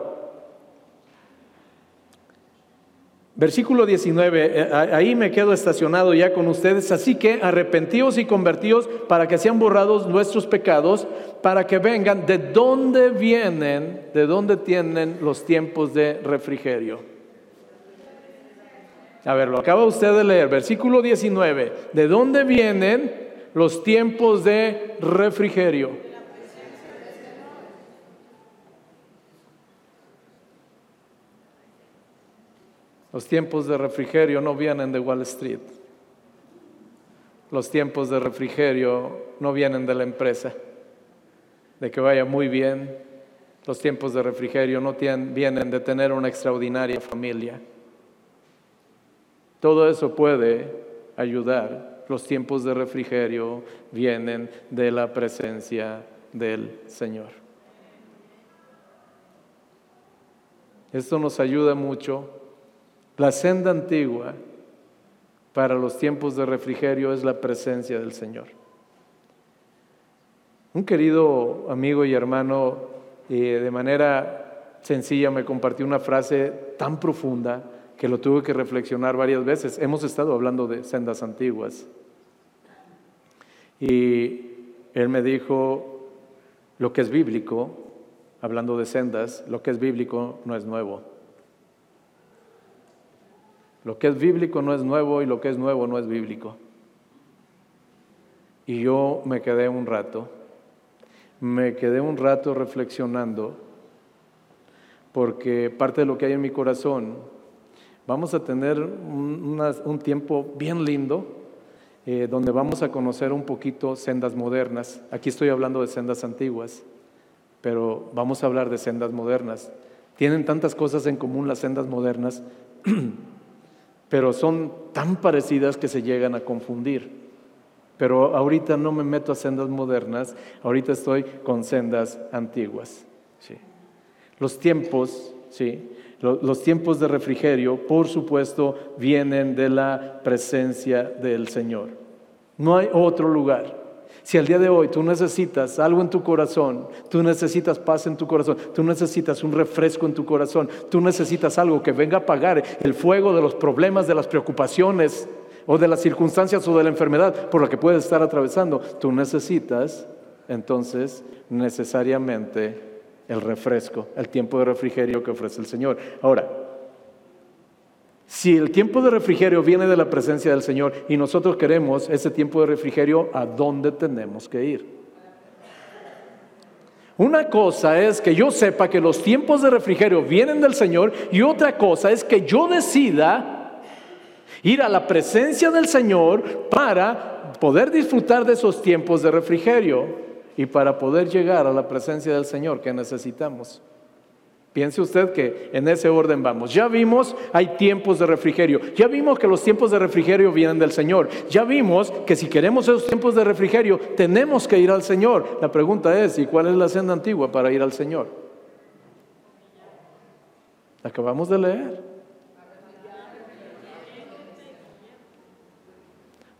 Versículo 19, eh, ahí me quedo estacionado ya con ustedes, así que arrepentíos y convertíos para que sean borrados nuestros pecados, para que vengan de dónde vienen, de dónde tienen los tiempos de refrigerio. A ver, lo acaba usted de leer, versículo 19, ¿de dónde vienen los tiempos de refrigerio? Los tiempos de refrigerio no vienen de Wall Street. Los tiempos de refrigerio no vienen de la empresa, de que vaya muy bien. Los tiempos de refrigerio no vienen de tener una extraordinaria familia. Todo eso puede ayudar. Los tiempos de refrigerio vienen de la presencia del Señor. Esto nos ayuda mucho la senda antigua para los tiempos de refrigerio es la presencia del Señor. Un querido amigo y hermano eh, de manera sencilla me compartió una frase tan profunda que lo tuve que reflexionar varias veces. Hemos estado hablando de sendas antiguas. Y él me dijo, lo que es bíblico, hablando de sendas, lo que es bíblico no es nuevo. Lo que es bíblico no es nuevo y lo que es nuevo no es bíblico. Y yo me quedé un rato. me quedé un rato reflexionando porque parte de lo que hay en mi corazón, vamos a tener un, tiempo bien lindo eh, donde vamos a conocer un poquito sendas modernas. Aquí estoy hablando de sendas antiguas, pero vamos a hablar de sendas modernas. Tienen tantas cosas en común las sendas modernas, pero son tan parecidas que se llegan a confundir. Pero ahorita no me meto a sendas modernas, ahorita estoy con sendas antiguas. Los tiempos, ¿sí? Los tiempos de refrigerio, por supuesto, vienen de la presencia del Señor. No hay otro lugar. Si al día de hoy tú necesitas algo en tu corazón, tú necesitas paz en tu corazón, tú necesitas un refresco en tu corazón, tú necesitas algo que venga a apagar el fuego de los problemas, de las preocupaciones o de las circunstancias o de la enfermedad por la que puedes estar atravesando, tú necesitas entonces necesariamente el refresco, el tiempo de refrigerio que ofrece el Señor. Ahora, si el tiempo de refrigerio viene de la presencia del Señor y nosotros queremos ese tiempo de refrigerio, ¿a dónde tenemos que ir? Una cosa es que yo sepa que los tiempos de refrigerio vienen del Señor y otra cosa es que yo decida ir a la presencia del Señor para poder disfrutar de esos tiempos de refrigerio y para poder llegar a la presencia del Señor que necesitamos. Piense usted que en ese orden vamos. Ya vimos, hay tiempos de refrigerio. Ya vimos que los tiempos de refrigerio vienen del Señor. Ya vimos que si queremos esos tiempos de refrigerio, tenemos que ir al Señor. La pregunta es, ¿y cuál es la senda antigua para ir al Señor? Acabamos de leer.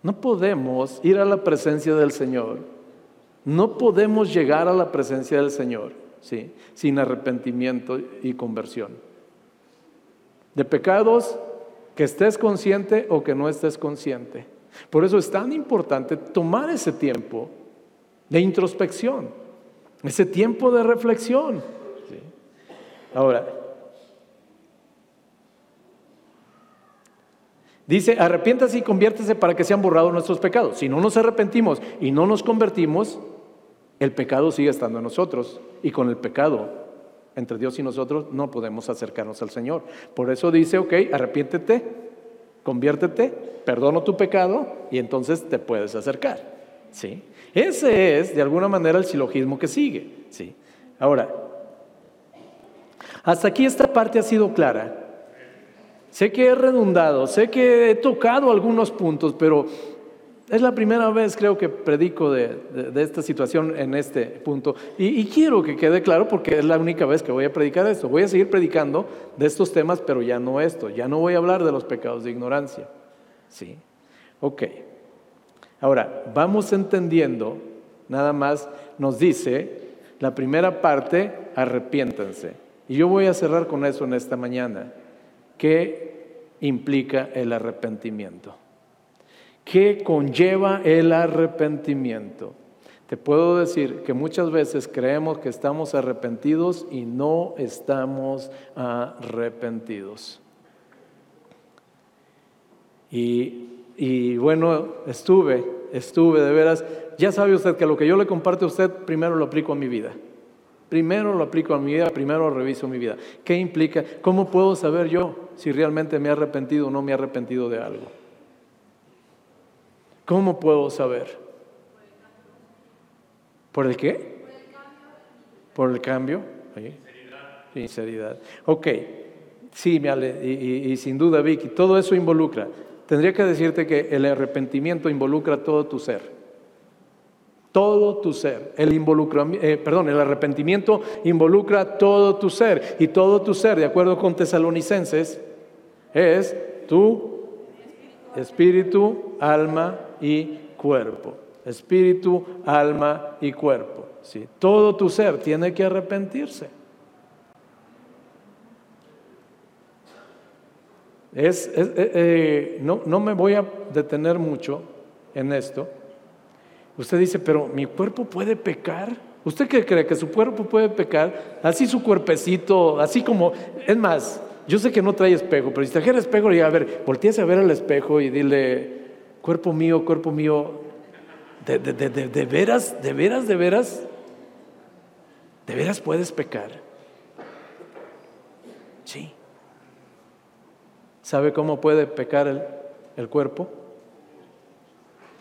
No podemos ir a la presencia del Señor no podemos llegar a la presencia del Señor ¿sí? sin arrepentimiento y conversión. De pecados que estés consciente o que no estés consciente. Por eso es tan importante tomar ese tiempo de introspección, ese tiempo de reflexión. Ahora, dice, arrepiéntase y conviértese para que sean borrados nuestros pecados. Si no nos arrepentimos y no nos convertimos, el pecado sigue estando en nosotros y con el pecado entre Dios y nosotros no podemos acercarnos al Señor. Por eso dice, ok, arrepiéntete, conviértete, perdono tu pecado y entonces te puedes acercar. ¿Sí? Ese es, de alguna manera, el silogismo que sigue. ¿Sí? Ahora, hasta aquí esta parte ha sido clara. Sé que he redundado, sé que he tocado algunos puntos, pero es la primera vez creo que predico de, esta situación en este punto y, quiero que quede claro porque es la única vez que voy a predicar esto. Voy a seguir predicando de estos temas, pero ya no esto, ya no voy a hablar de los pecados de ignorancia. ¿Sí? Ok. Ahora, vamos entendiendo, nada más nos dice la primera parte, arrepiéntanse. Y yo voy a cerrar con eso en esta mañana. ¿Qué implica el arrepentimiento? ¿Qué conlleva el arrepentimiento? Te puedo decir que muchas veces creemos que estamos arrepentidos y no estamos arrepentidos. Y, bueno, estuve, estuve de veras. Ya sabe usted que lo que yo le comparto a usted, primero lo aplico a mi vida. Primero lo aplico a mi vida, primero reviso mi vida. ¿Qué implica? ¿Cómo puedo saber yo si realmente me he arrepentido o no me he arrepentido de algo? ¿Cómo puedo saber? ¿Por el qué? ¿Por el cambio? Sinceridad. Ok, sí, y, sin duda, Vicky, todo eso involucra. Tendría que decirte que el arrepentimiento involucra todo tu ser. Todo tu ser. El eh, perdón, el arrepentimiento involucra todo tu ser. Y todo tu ser, de acuerdo con tesalonicenses, es tu espíritu, alma y cuerpo. Espíritu, alma y cuerpo. ¿sí? Todo tu ser tiene que arrepentirse. Es, eh, eh, no, no me voy a detener mucho en esto. Usted dice, pero mi cuerpo puede pecar. ¿Usted qué cree que su cuerpo puede pecar? Así su cuerpecito, así como, es más, yo sé que no trae espejo, pero si trajera espejo, le diga, a ver, volteese a ver el espejo y dile, cuerpo mío, cuerpo mío, de, de, de, de veras, de veras, de veras, ¿De veras puedes pecar? Sí. ¿Sabe cómo puede pecar el, el cuerpo?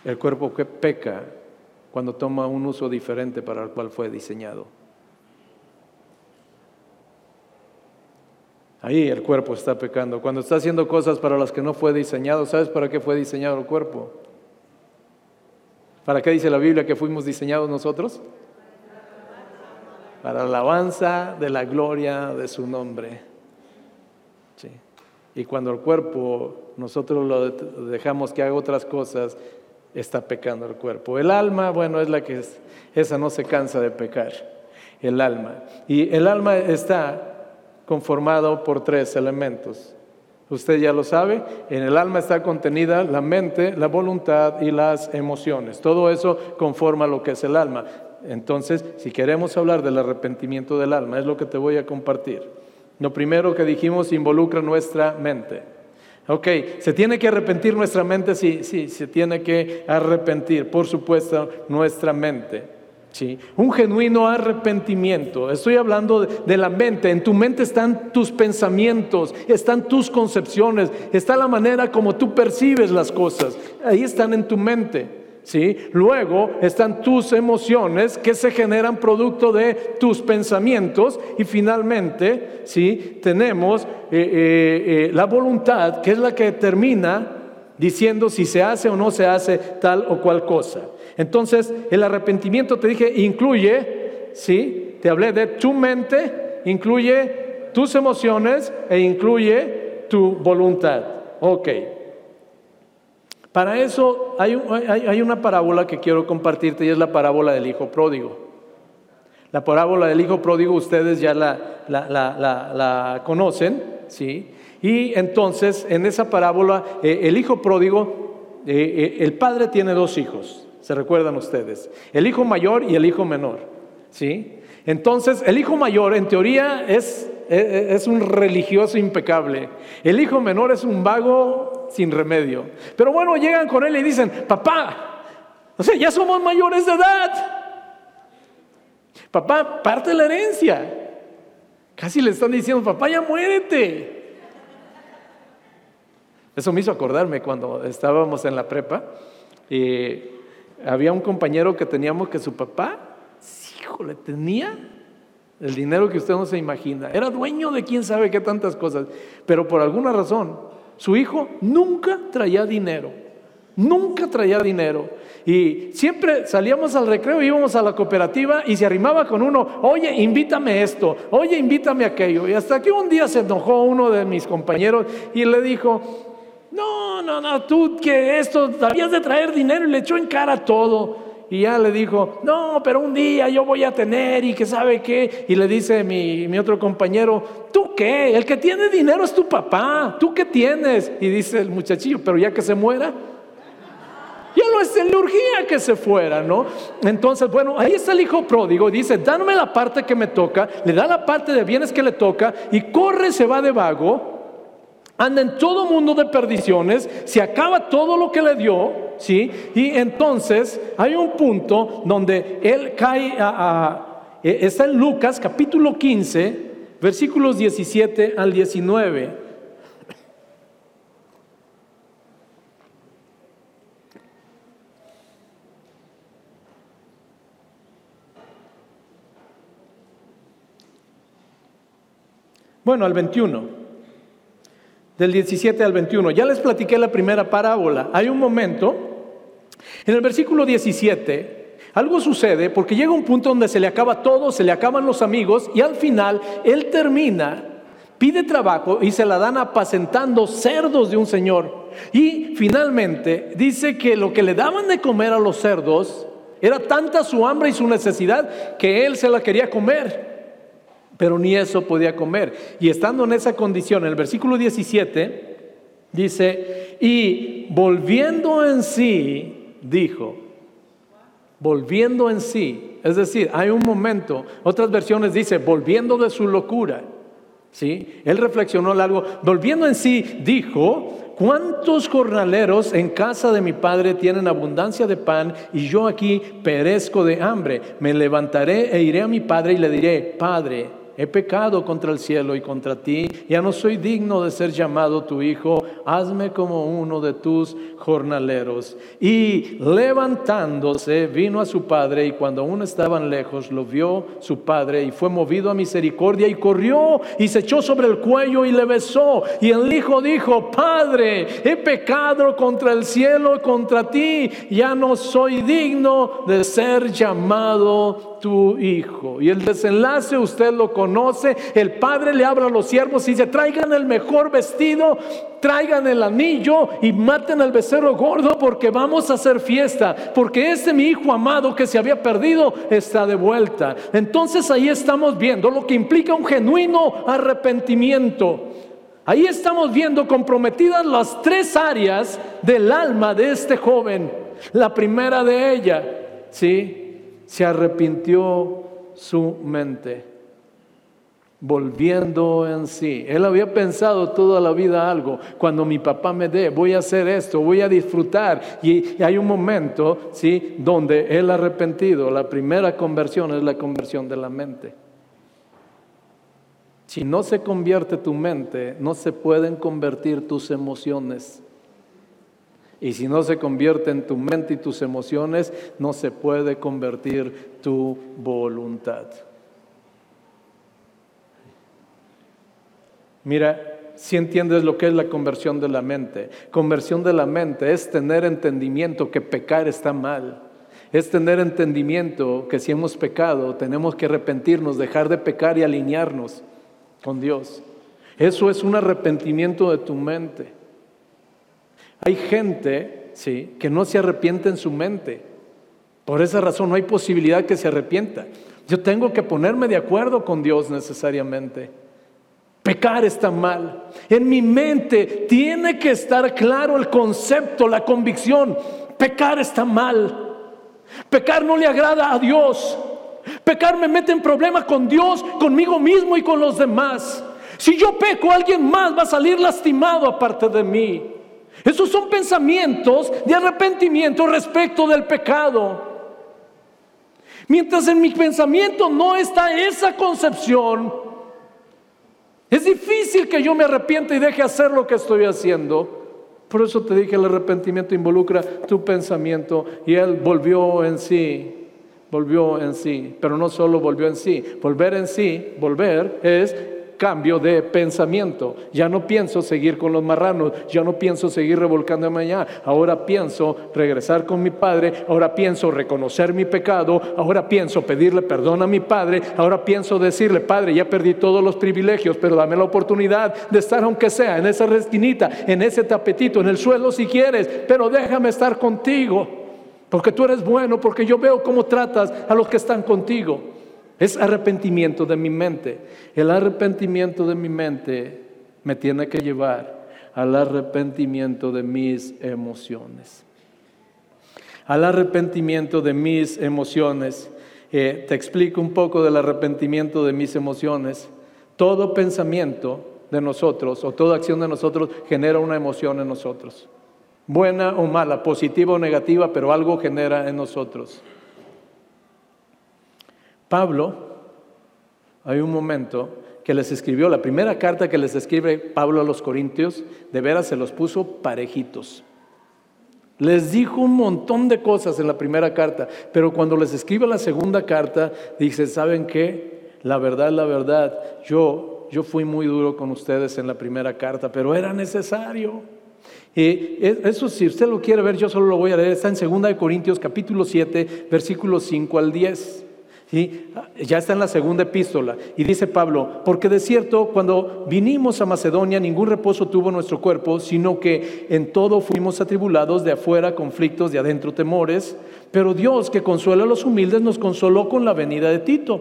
El cuerpo que peca cuando toma un uso diferente para el cual fue diseñado. Ahí el cuerpo está pecando. Cuando está haciendo cosas para las que no fue diseñado, ¿sabes para qué fue diseñado el cuerpo? ¿Para qué dice la Biblia que fuimos diseñados nosotros? Para la alabanza de la gloria de su nombre. Y cuando el cuerpo nosotros lo dejamos que haga otras cosas, está pecando el cuerpo. El alma, bueno, es la que es, esa no se cansa de pecar, el alma. Y el alma está conformado por tres elementos. Usted ya lo sabe, en el alma está contenida la mente, la voluntad y las emociones. Todo eso conforma lo que es el alma. Entonces, si queremos hablar del arrepentimiento del alma, es lo que te voy a compartir. Lo primero que dijimos involucra nuestra mente. Ok, se tiene que arrepentir nuestra mente, sí, sí, se tiene que arrepentir, por supuesto, nuestra mente. ¿Sí? Un genuino arrepentimiento. Estoy hablando de, la mente. En tu mente están tus pensamientos, están tus concepciones, está la manera como tú percibes las cosas. Ahí están en tu mente. ¿sí? Luego están tus emociones que se generan producto de tus pensamientos y finalmente, ¿sí? Tenemos eh, eh, eh, la voluntad que es la que termina diciendo si se hace o no se hace tal o cual cosa. Entonces, el arrepentimiento, te dije, incluye, ¿sí? Te hablé de tu mente, incluye tus emociones e incluye tu voluntad. Ok. Para eso hay, una parábola que quiero compartirte y es la parábola del hijo pródigo. La parábola del hijo pródigo ustedes ya la, conocen, ¿sí? Y entonces en esa parábola eh, el hijo pródigo, eh, eh, el padre tiene dos hijos, se recuerdan ustedes, el hijo mayor y el hijo menor, ¿sí? Entonces el hijo mayor en teoría es, es un religioso impecable, el hijo menor es un vago sin remedio. Pero bueno, llegan con él y dicen, papá, o sea, ya somos mayores de edad. Papá, parte la herencia. Casi le están diciendo, papá, ya muérete. Eso me hizo acordarme cuando estábamos en la prepa. y había un compañero que teníamos que su papá, híjole, tenía el dinero que usted no se imagina. Era dueño de quién sabe qué tantas cosas. Pero por alguna razón su hijo nunca traía dinero, nunca traía dinero. Y siempre salíamos al recreo, íbamos a la cooperativa y se arrimaba con uno, oye, invítame esto, oye, invítame aquello. Y hasta que un día se enojó uno de mis compañeros y le dijo, no, no, no, tú que esto, habías de traer dinero y le echó en cara todo. Y ya le dijo, no, pero un día yo voy a tener y que sabe qué. Y le dice mi, otro compañero, ¿tú qué? El que tiene dinero es tu papá, ¿tú qué tienes? Y dice el muchachillo, pero ya que se muera. Ya no es urgía que se fuera, ¿no? Entonces, bueno, ahí está el hijo pródigo, dice, dame la parte que me toca, le da la parte de bienes que le toca y corre, se va de vago anda en todo mundo de perdiciones, se acaba todo lo que le dio, ¿sí? Y entonces hay un punto donde él cae a, e, está en Lucas capítulo 15, versículos 17 al 19. Bueno, al 21 del 17 al 21. Ya les platiqué la primera parábola. Hay un momento, en el versículo 17, algo sucede porque llega un punto donde se le acaba todo, se le acaban los amigos y al final él termina, pide trabajo y se la dan apacentando cerdos de un señor. Y finalmente dice que lo que le daban de comer a los cerdos era tanta su hambre y su necesidad que él se la quería comer pero ni eso podía comer. Y estando en esa condición, en el versículo 17, dice, y volviendo en sí, dijo, volviendo en sí, es decir, hay un momento, otras versiones dice, volviendo de su locura. ¿Sí? Él reflexionó algo, volviendo en sí, dijo, ¿cuántos jornaleros en casa de mi padre tienen abundancia de pan y yo aquí perezco de hambre? Me levantaré e iré a mi padre y le diré, Padre, he pecado contra el cielo y contra ti, ya no soy digno de ser llamado tu hijo, hazme como uno de tus jornaleros. Y levantándose, vino a su padre y cuando aún estaban lejos, lo vio su padre y fue movido a misericordia y corrió y se echó sobre el cuello y le besó. Y el hijo dijo, Padre, he pecado contra el cielo y contra ti, ya no soy digno de ser llamado tu hijo. Y el desenlace usted lo conoce, el padre le habla a los siervos y dice, traigan el mejor vestido, traigan el anillo y maten al becerro gordo porque vamos a hacer fiesta, porque este mi hijo amado que se había perdido está de vuelta. Entonces ahí estamos viendo lo que implica un genuino arrepentimiento. Ahí estamos viendo comprometidas las tres áreas del alma de este joven. La primera de ellas, ¿sí? Se arrepintió su mente volviendo en sí. Él había pensado toda la vida algo, cuando mi papá me dé, voy a hacer esto, voy a disfrutar. Y, hay un momento, ¿sí?, donde él arrepentido, la primera conversión es la conversión de la mente. Si no se convierte tu mente, no se pueden convertir tus emociones. Y si no se convierte en tu mente y tus emociones, no se puede convertir tu voluntad. Mira, si entiendes lo que es la conversión de la mente. Conversión de la mente es tener entendimiento que pecar está mal. Es tener entendimiento que si hemos pecado tenemos que arrepentirnos, dejar de pecar y alinearnos con Dios. Eso es un arrepentimiento de tu mente. Hay gente, sí, que no se arrepiente en su mente. Por esa razón no hay posibilidad que se arrepienta. Yo tengo que ponerme de acuerdo con Dios necesariamente. Pecar está mal. En mi mente tiene que estar claro el concepto, la convicción. Pecar está mal. Pecar no le agrada a Dios. Pecar me mete en problemas con Dios, conmigo mismo y con los demás. Si yo peco, alguien más va a salir lastimado aparte de mí. Esos son pensamientos de arrepentimiento respecto del pecado. Mientras en mi pensamiento no está esa concepción, es difícil que yo me arrepienta y deje hacer lo que estoy haciendo. Por eso te dije, el arrepentimiento involucra tu pensamiento y él volvió en sí, volvió en sí, pero no solo volvió en sí, volver en sí, volver es cambio de pensamiento. Ya no pienso seguir con los marranos, ya no pienso seguir revolcando mañana. Ahora pienso regresar con mi padre, ahora pienso reconocer mi pecado, ahora pienso pedirle perdón a mi padre, ahora pienso decirle, padre, ya perdí todos los privilegios, pero dame la oportunidad de estar aunque sea en esa resquinita, en ese tapetito, en el suelo si quieres, pero déjame estar contigo. Porque tú eres bueno, porque yo veo cómo tratas a los que están contigo. Es arrepentimiento de mi mente. El arrepentimiento de mi mente me tiene que llevar al arrepentimiento de mis emociones. Al arrepentimiento de mis emociones. Eh, te explico un poco del arrepentimiento de mis emociones. Todo pensamiento de nosotros o toda acción de nosotros genera una emoción en nosotros. Buena o mala, positiva o negativa, pero algo genera en nosotros. Pablo, hay un momento que les escribió, la primera carta que les escribe Pablo a los Corintios, de veras se los puso parejitos. Les dijo un montón de cosas en la primera carta, pero cuando les escribe la segunda carta, dice, ¿saben qué? La verdad, la verdad, yo, yo fui muy duro con ustedes en la primera carta, pero era necesario. Y eso si usted lo quiere ver, yo solo lo voy a leer, está en 2 Corintios capítulo 7, versículos 5 al 10. Ya está en la segunda epístola. Y dice Pablo, porque de cierto, cuando vinimos a Macedonia, ningún reposo tuvo nuestro cuerpo, sino que en todo fuimos atribulados, de afuera conflictos, de adentro temores. Pero Dios, que consuela a los humildes, nos consoló con la venida de Tito.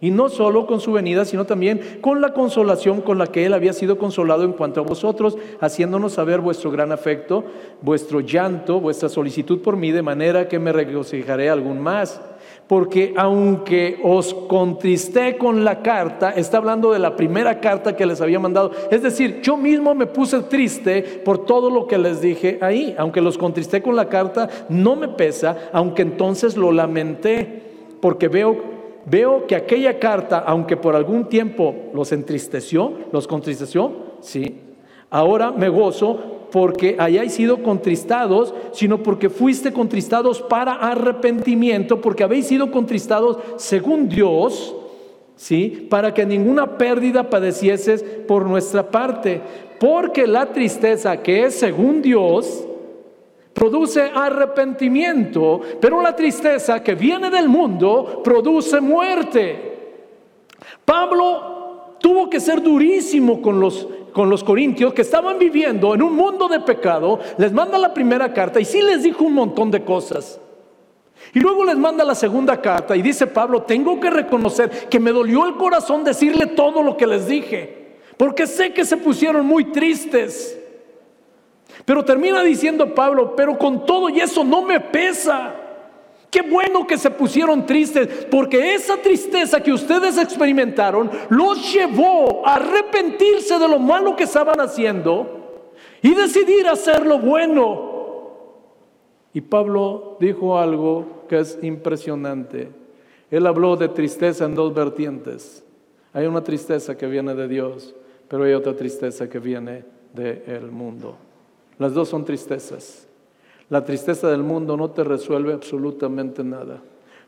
Y no solo con su venida, sino también con la consolación con la que Él había sido consolado en cuanto a vosotros, haciéndonos saber vuestro gran afecto, vuestro llanto, vuestra solicitud por mí, de manera que me regocijaré algún más porque aunque os contristé con la carta, está hablando de la primera carta que les había mandado, es decir, yo mismo me puse triste por todo lo que les dije ahí, aunque los contristé con la carta, no me pesa, aunque entonces lo lamenté, porque veo, veo que aquella carta, aunque por algún tiempo los entristeció, los contristeció, sí, ahora me gozo porque hayáis sido contristados, sino porque fuiste contristados para arrepentimiento, porque habéis sido contristados según Dios, ¿sí? Para que ninguna pérdida padecieses por nuestra parte, porque la tristeza que es según Dios produce arrepentimiento, pero la tristeza que viene del mundo produce muerte. Pablo tuvo que ser durísimo con los con los corintios que estaban viviendo en un mundo de pecado, les manda la primera carta y sí les dijo un montón de cosas. Y luego les manda la segunda carta y dice Pablo, tengo que reconocer que me dolió el corazón decirle todo lo que les dije, porque sé que se pusieron muy tristes. Pero termina diciendo Pablo, pero con todo y eso no me pesa. Qué bueno que se pusieron tristes, porque esa tristeza que ustedes experimentaron los llevó a arrepentirse de lo malo que estaban haciendo y decidir hacer lo bueno. Y Pablo dijo algo que es impresionante. Él habló de tristeza en dos vertientes. Hay una tristeza que viene de Dios, pero hay otra tristeza que viene del mundo. Las dos son tristezas. La tristeza del mundo no te resuelve absolutamente nada.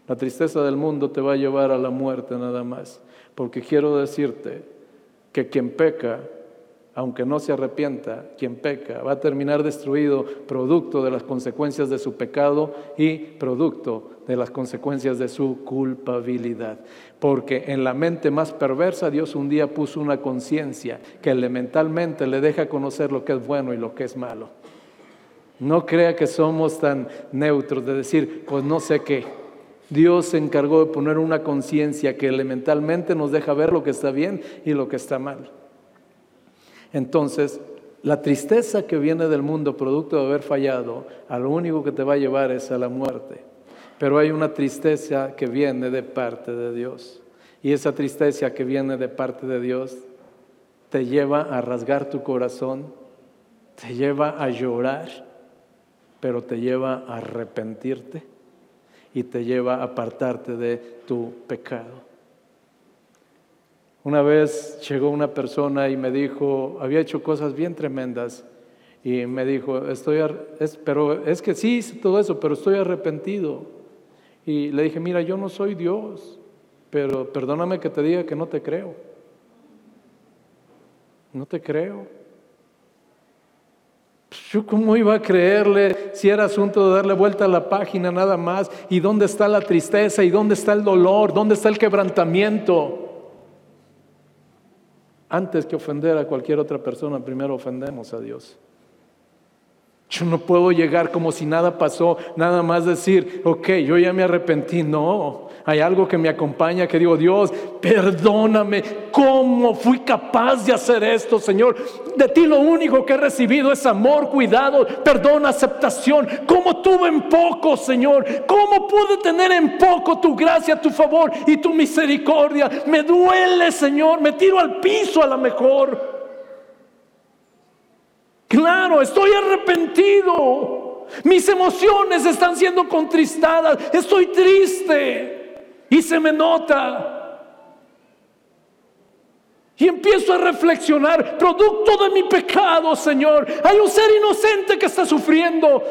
La tristeza del mundo te va a llevar a la muerte nada más. Porque quiero decirte que quien peca, aunque no se arrepienta, quien peca va a terminar destruido producto de las consecuencias de su pecado y producto de las consecuencias de su culpabilidad. Porque en la mente más perversa Dios un día puso una conciencia que elementalmente le deja conocer lo que es bueno y lo que es malo. No crea que somos tan neutros de decir, pues no sé qué. Dios se encargó de poner una conciencia que elementalmente nos deja ver lo que está bien y lo que está mal. Entonces, la tristeza que viene del mundo producto de haber fallado, a lo único que te va a llevar es a la muerte. Pero hay una tristeza que viene de parte de Dios. Y esa tristeza que viene de parte de Dios te lleva a rasgar tu corazón, te lleva a llorar pero te lleva a arrepentirte y te lleva a apartarte de tu pecado. Una vez llegó una persona y me dijo, había hecho cosas bien tremendas y me dijo, estoy, es, pero es que sí hice todo eso, pero estoy arrepentido. Y le dije, mira, yo no soy Dios, pero perdóname que te diga que no te creo. No te creo. Yo cómo iba a creerle si era asunto de darle vuelta a la página nada más y dónde está la tristeza y dónde está el dolor, dónde está el quebrantamiento. Antes que ofender a cualquier otra persona, primero ofendemos a Dios. Yo no puedo llegar como si nada pasó, nada más decir, ok, yo ya me arrepentí. No, hay algo que me acompaña que digo, Dios, perdóname, ¿cómo fui capaz de hacer esto, Señor? De ti lo único que he recibido es amor, cuidado, perdón, aceptación. ¿Cómo tuve en poco, Señor? ¿Cómo pude tener en poco tu gracia, tu favor y tu misericordia? Me duele, Señor, me tiro al piso a la mejor. Claro, estoy arrepentido. Mis emociones están siendo contristadas. Estoy triste. Y se me nota. Y empiezo a reflexionar, producto de mi pecado, Señor. Hay un ser inocente que está sufriendo.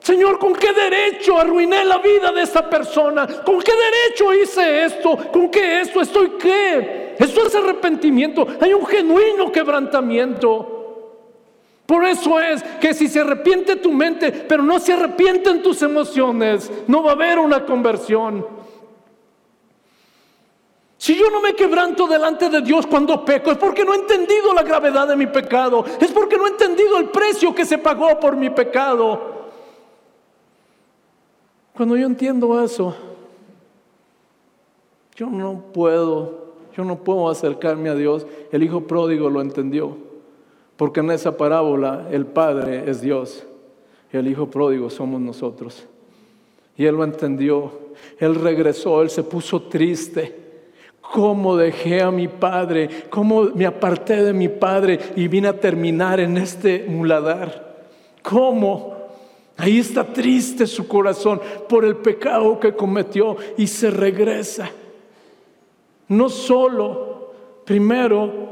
Señor, ¿con qué derecho arruiné la vida de esta persona? ¿Con qué derecho hice esto? ¿Con qué esto estoy qué? Eso es arrepentimiento. Hay un genuino quebrantamiento. Por eso es que si se arrepiente tu mente, pero no se arrepienten tus emociones, no va a haber una conversión. Si yo no me quebranto delante de Dios cuando peco, es porque no he entendido la gravedad de mi pecado, es porque no he entendido el precio que se pagó por mi pecado. Cuando yo entiendo eso, yo no puedo, yo no puedo acercarme a Dios. El hijo pródigo lo entendió. Porque en esa parábola el Padre es Dios y el Hijo pródigo somos nosotros. Y él lo entendió. Él regresó, él se puso triste. ¿Cómo dejé a mi padre? ¿Cómo me aparté de mi padre y vine a terminar en este muladar? ¿Cómo? Ahí está triste su corazón por el pecado que cometió y se regresa. No solo, primero,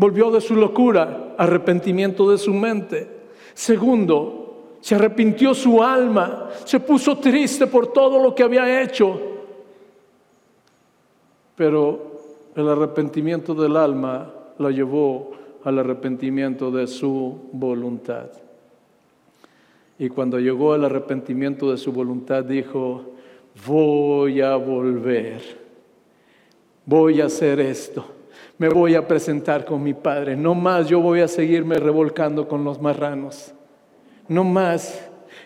volvió de su locura, arrepentimiento de su mente. Segundo, se arrepintió su alma, se puso triste por todo lo que había hecho. Pero el arrepentimiento del alma lo llevó al arrepentimiento de su voluntad. Y cuando llegó al arrepentimiento de su voluntad, dijo, voy a volver, voy a hacer esto me voy a presentar con mi Padre. No más yo voy a seguirme revolcando con los marranos. No más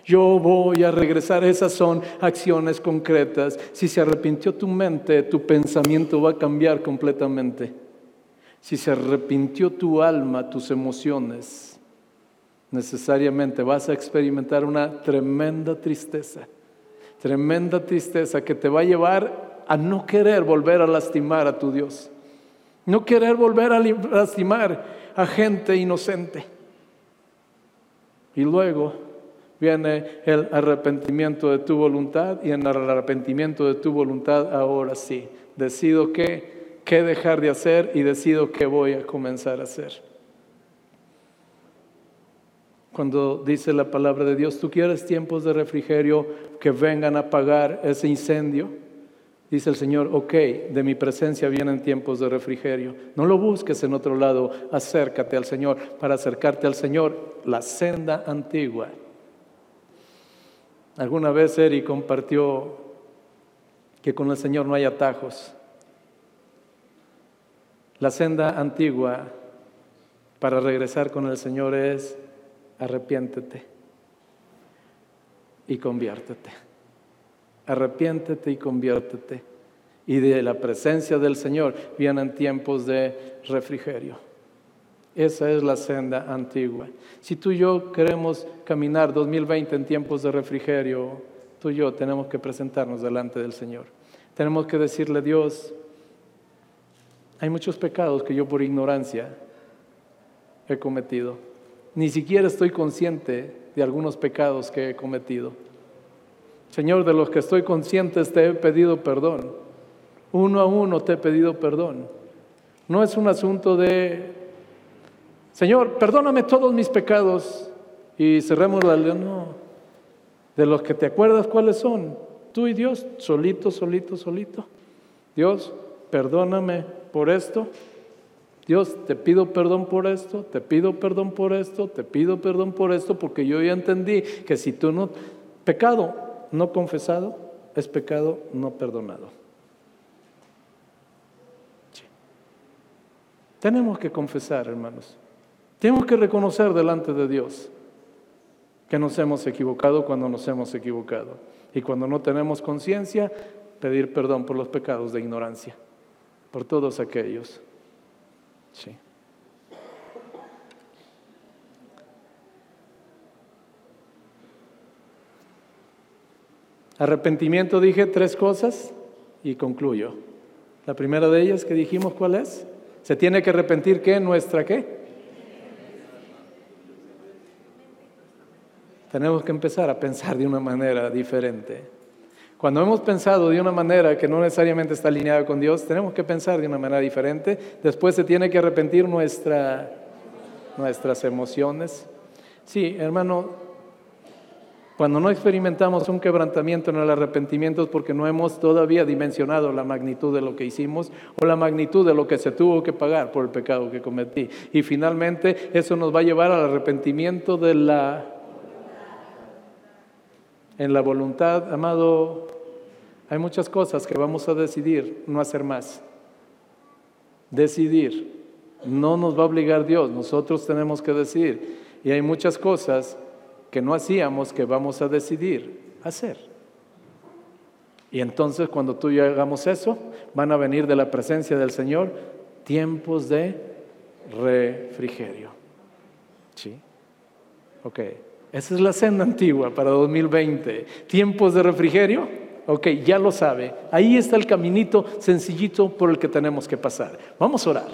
yo voy a regresar. Esas son acciones concretas. Si se arrepintió tu mente, tu pensamiento va a cambiar completamente. Si se arrepintió tu alma, tus emociones, necesariamente vas a experimentar una tremenda tristeza. Tremenda tristeza que te va a llevar a no querer volver a lastimar a tu Dios. No querer volver a lastimar a gente inocente. Y luego viene el arrepentimiento de tu voluntad y en el arrepentimiento de tu voluntad ahora sí, decido qué, qué dejar de hacer y decido qué voy a comenzar a hacer. Cuando dice la palabra de Dios, tú quieres tiempos de refrigerio que vengan a apagar ese incendio, Dice el Señor, ok, de mi presencia vienen tiempos de refrigerio. No lo busques en otro lado, acércate al Señor. Para acercarte al Señor, la senda antigua. Alguna vez Eri compartió que con el Señor no hay atajos. La senda antigua para regresar con el Señor es arrepiéntete y conviértete arrepiéntete y conviértete. Y de la presencia del Señor vienen tiempos de refrigerio. Esa es la senda antigua. Si tú y yo queremos caminar 2020 en tiempos de refrigerio, tú y yo tenemos que presentarnos delante del Señor. Tenemos que decirle, Dios, hay muchos pecados que yo por ignorancia he cometido. Ni siquiera estoy consciente de algunos pecados que he cometido. Señor, de los que estoy conscientes te he pedido perdón. Uno a uno te he pedido perdón. No es un asunto de, Señor, perdóname todos mis pecados y cerremos la ley. No, de los que te acuerdas cuáles son. Tú y Dios, solito, solito, solito. Dios, perdóname por esto. Dios, te pido perdón por esto, te pido perdón por esto, te pido perdón por esto, porque yo ya entendí que si tú no, pecado, no confesado es pecado no perdonado. Tenemos que confesar, hermanos. Tenemos que reconocer delante de Dios que nos hemos equivocado cuando nos hemos equivocado. Y cuando no tenemos conciencia, pedir perdón por los pecados de ignorancia, por todos aquellos. Sí. Arrepentimiento dije tres cosas y concluyo. La primera de ellas que dijimos, ¿cuál es? Se tiene que arrepentir que nuestra qué? Tenemos que empezar a pensar de una manera diferente. Cuando hemos pensado de una manera que no necesariamente está alineada con Dios, tenemos que pensar de una manera diferente. Después se tiene que arrepentir nuestra, nuestras emociones. Sí, hermano, cuando no experimentamos un quebrantamiento en el arrepentimiento es porque no hemos todavía dimensionado la magnitud de lo que hicimos o la magnitud de lo que se tuvo que pagar por el pecado que cometí. Y finalmente eso nos va a llevar al arrepentimiento de la... En la voluntad, amado, hay muchas cosas que vamos a decidir no hacer más. Decidir. No nos va a obligar Dios, nosotros tenemos que decidir. Y hay muchas cosas que no hacíamos que vamos a decidir hacer. Y entonces cuando tú y yo hagamos eso, van a venir de la presencia del Señor tiempos de refrigerio. ¿Sí? Ok. Esa es la senda antigua para 2020. ¿Tiempos de refrigerio? Ok, ya lo sabe. Ahí está el caminito sencillito por el que tenemos que pasar. Vamos a orar.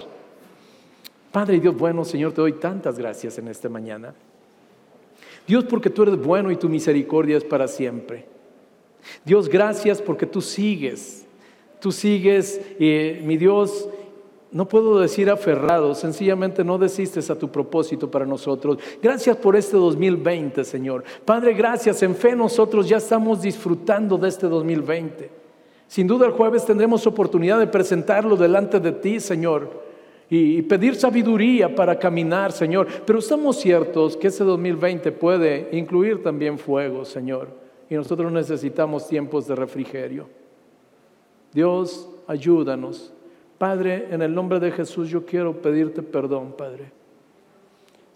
Padre Dios bueno, Señor, te doy tantas gracias en esta mañana. Dios, porque tú eres bueno y tu misericordia es para siempre. Dios, gracias porque tú sigues. Tú sigues, eh, mi Dios, no puedo decir aferrado, sencillamente no desistes a tu propósito para nosotros. Gracias por este 2020, Señor. Padre, gracias. En fe nosotros ya estamos disfrutando de este 2020. Sin duda el jueves tendremos oportunidad de presentarlo delante de ti, Señor. Y pedir sabiduría para caminar, Señor. Pero estamos ciertos que ese 2020 puede incluir también fuego, Señor. Y nosotros necesitamos tiempos de refrigerio. Dios, ayúdanos Padre, en el nombre de Jesús yo quiero pedirte perdón, Padre.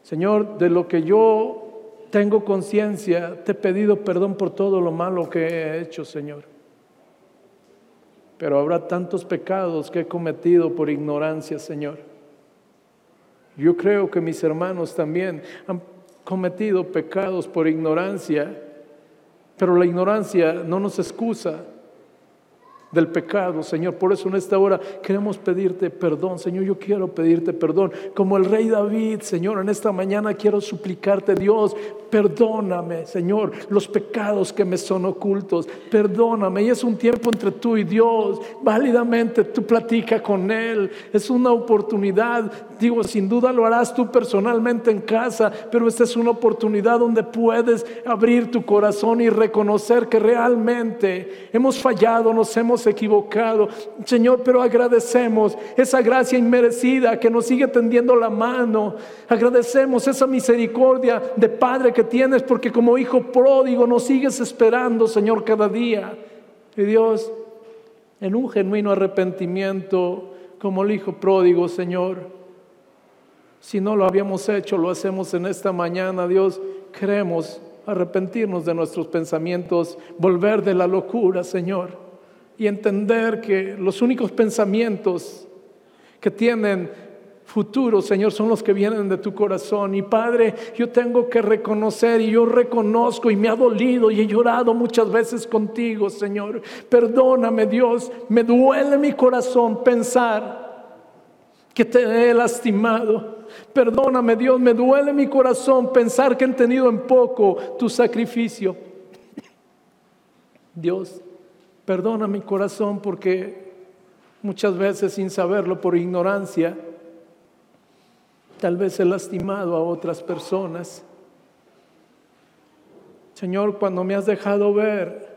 Señor, de lo que yo tengo conciencia, te he pedido perdón por todo lo malo que he hecho, Señor. Pero habrá tantos pecados que he cometido por ignorancia, Señor. Yo creo que mis hermanos también han cometido pecados por ignorancia, pero la ignorancia no nos excusa del pecado, Señor. Por eso en esta hora queremos pedirte perdón, Señor. Yo quiero pedirte perdón. Como el rey David, Señor, en esta mañana quiero suplicarte, Dios, perdóname, Señor, los pecados que me son ocultos. Perdóname. Y es un tiempo entre tú y Dios. Válidamente tú platica con Él. Es una oportunidad. Digo, sin duda lo harás tú personalmente en casa, pero esta es una oportunidad donde puedes abrir tu corazón y reconocer que realmente hemos fallado, nos hemos equivocado, Señor, pero agradecemos esa gracia inmerecida que nos sigue tendiendo la mano. Agradecemos esa misericordia de Padre que tienes porque como hijo pródigo nos sigues esperando, Señor, cada día. Y Dios, en un genuino arrepentimiento como el hijo pródigo, Señor, si no lo habíamos hecho, lo hacemos en esta mañana, Dios, queremos arrepentirnos de nuestros pensamientos, volver de la locura, Señor y entender que los únicos pensamientos que tienen futuro, Señor, son los que vienen de tu corazón. Y Padre, yo tengo que reconocer y yo reconozco y me ha dolido y he llorado muchas veces contigo, Señor. Perdóname, Dios, me duele mi corazón pensar que te he lastimado. Perdóname, Dios, me duele mi corazón pensar que he tenido en poco tu sacrificio. Dios, Perdona mi corazón porque muchas veces sin saberlo por ignorancia, tal vez he lastimado a otras personas. Señor, cuando me has dejado ver,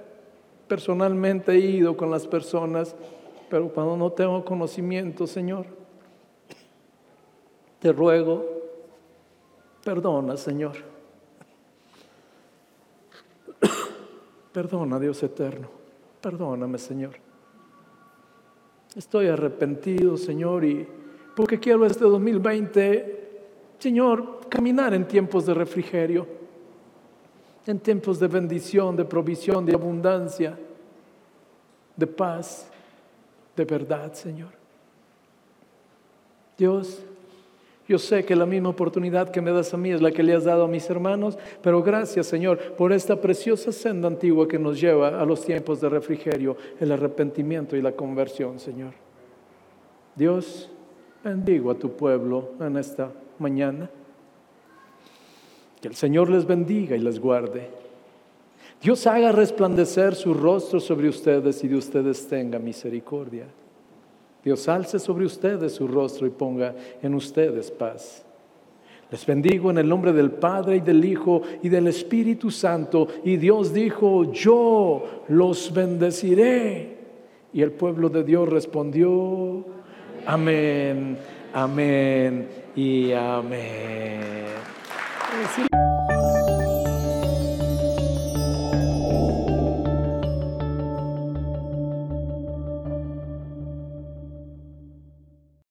personalmente he ido con las personas, pero cuando no tengo conocimiento, Señor, te ruego, perdona, Señor. Perdona, Dios eterno. Perdóname, Señor. Estoy arrepentido, Señor, y porque quiero este 2020, Señor, caminar en tiempos de refrigerio, en tiempos de bendición, de provisión, de abundancia, de paz, de verdad, Señor. Dios, yo sé que la misma oportunidad que me das a mí es la que le has dado a mis hermanos, pero gracias Señor por esta preciosa senda antigua que nos lleva a los tiempos de refrigerio, el arrepentimiento y la conversión, Señor. Dios, bendigo a tu pueblo en esta mañana. Que el Señor les bendiga y les guarde. Dios haga resplandecer su rostro sobre ustedes y de ustedes tenga misericordia. Dios alce sobre ustedes su rostro y ponga en ustedes paz. Les bendigo en el nombre del Padre y del Hijo y del Espíritu Santo. Y Dios dijo, yo los bendeciré. Y el pueblo de Dios respondió, amén, amén y amén.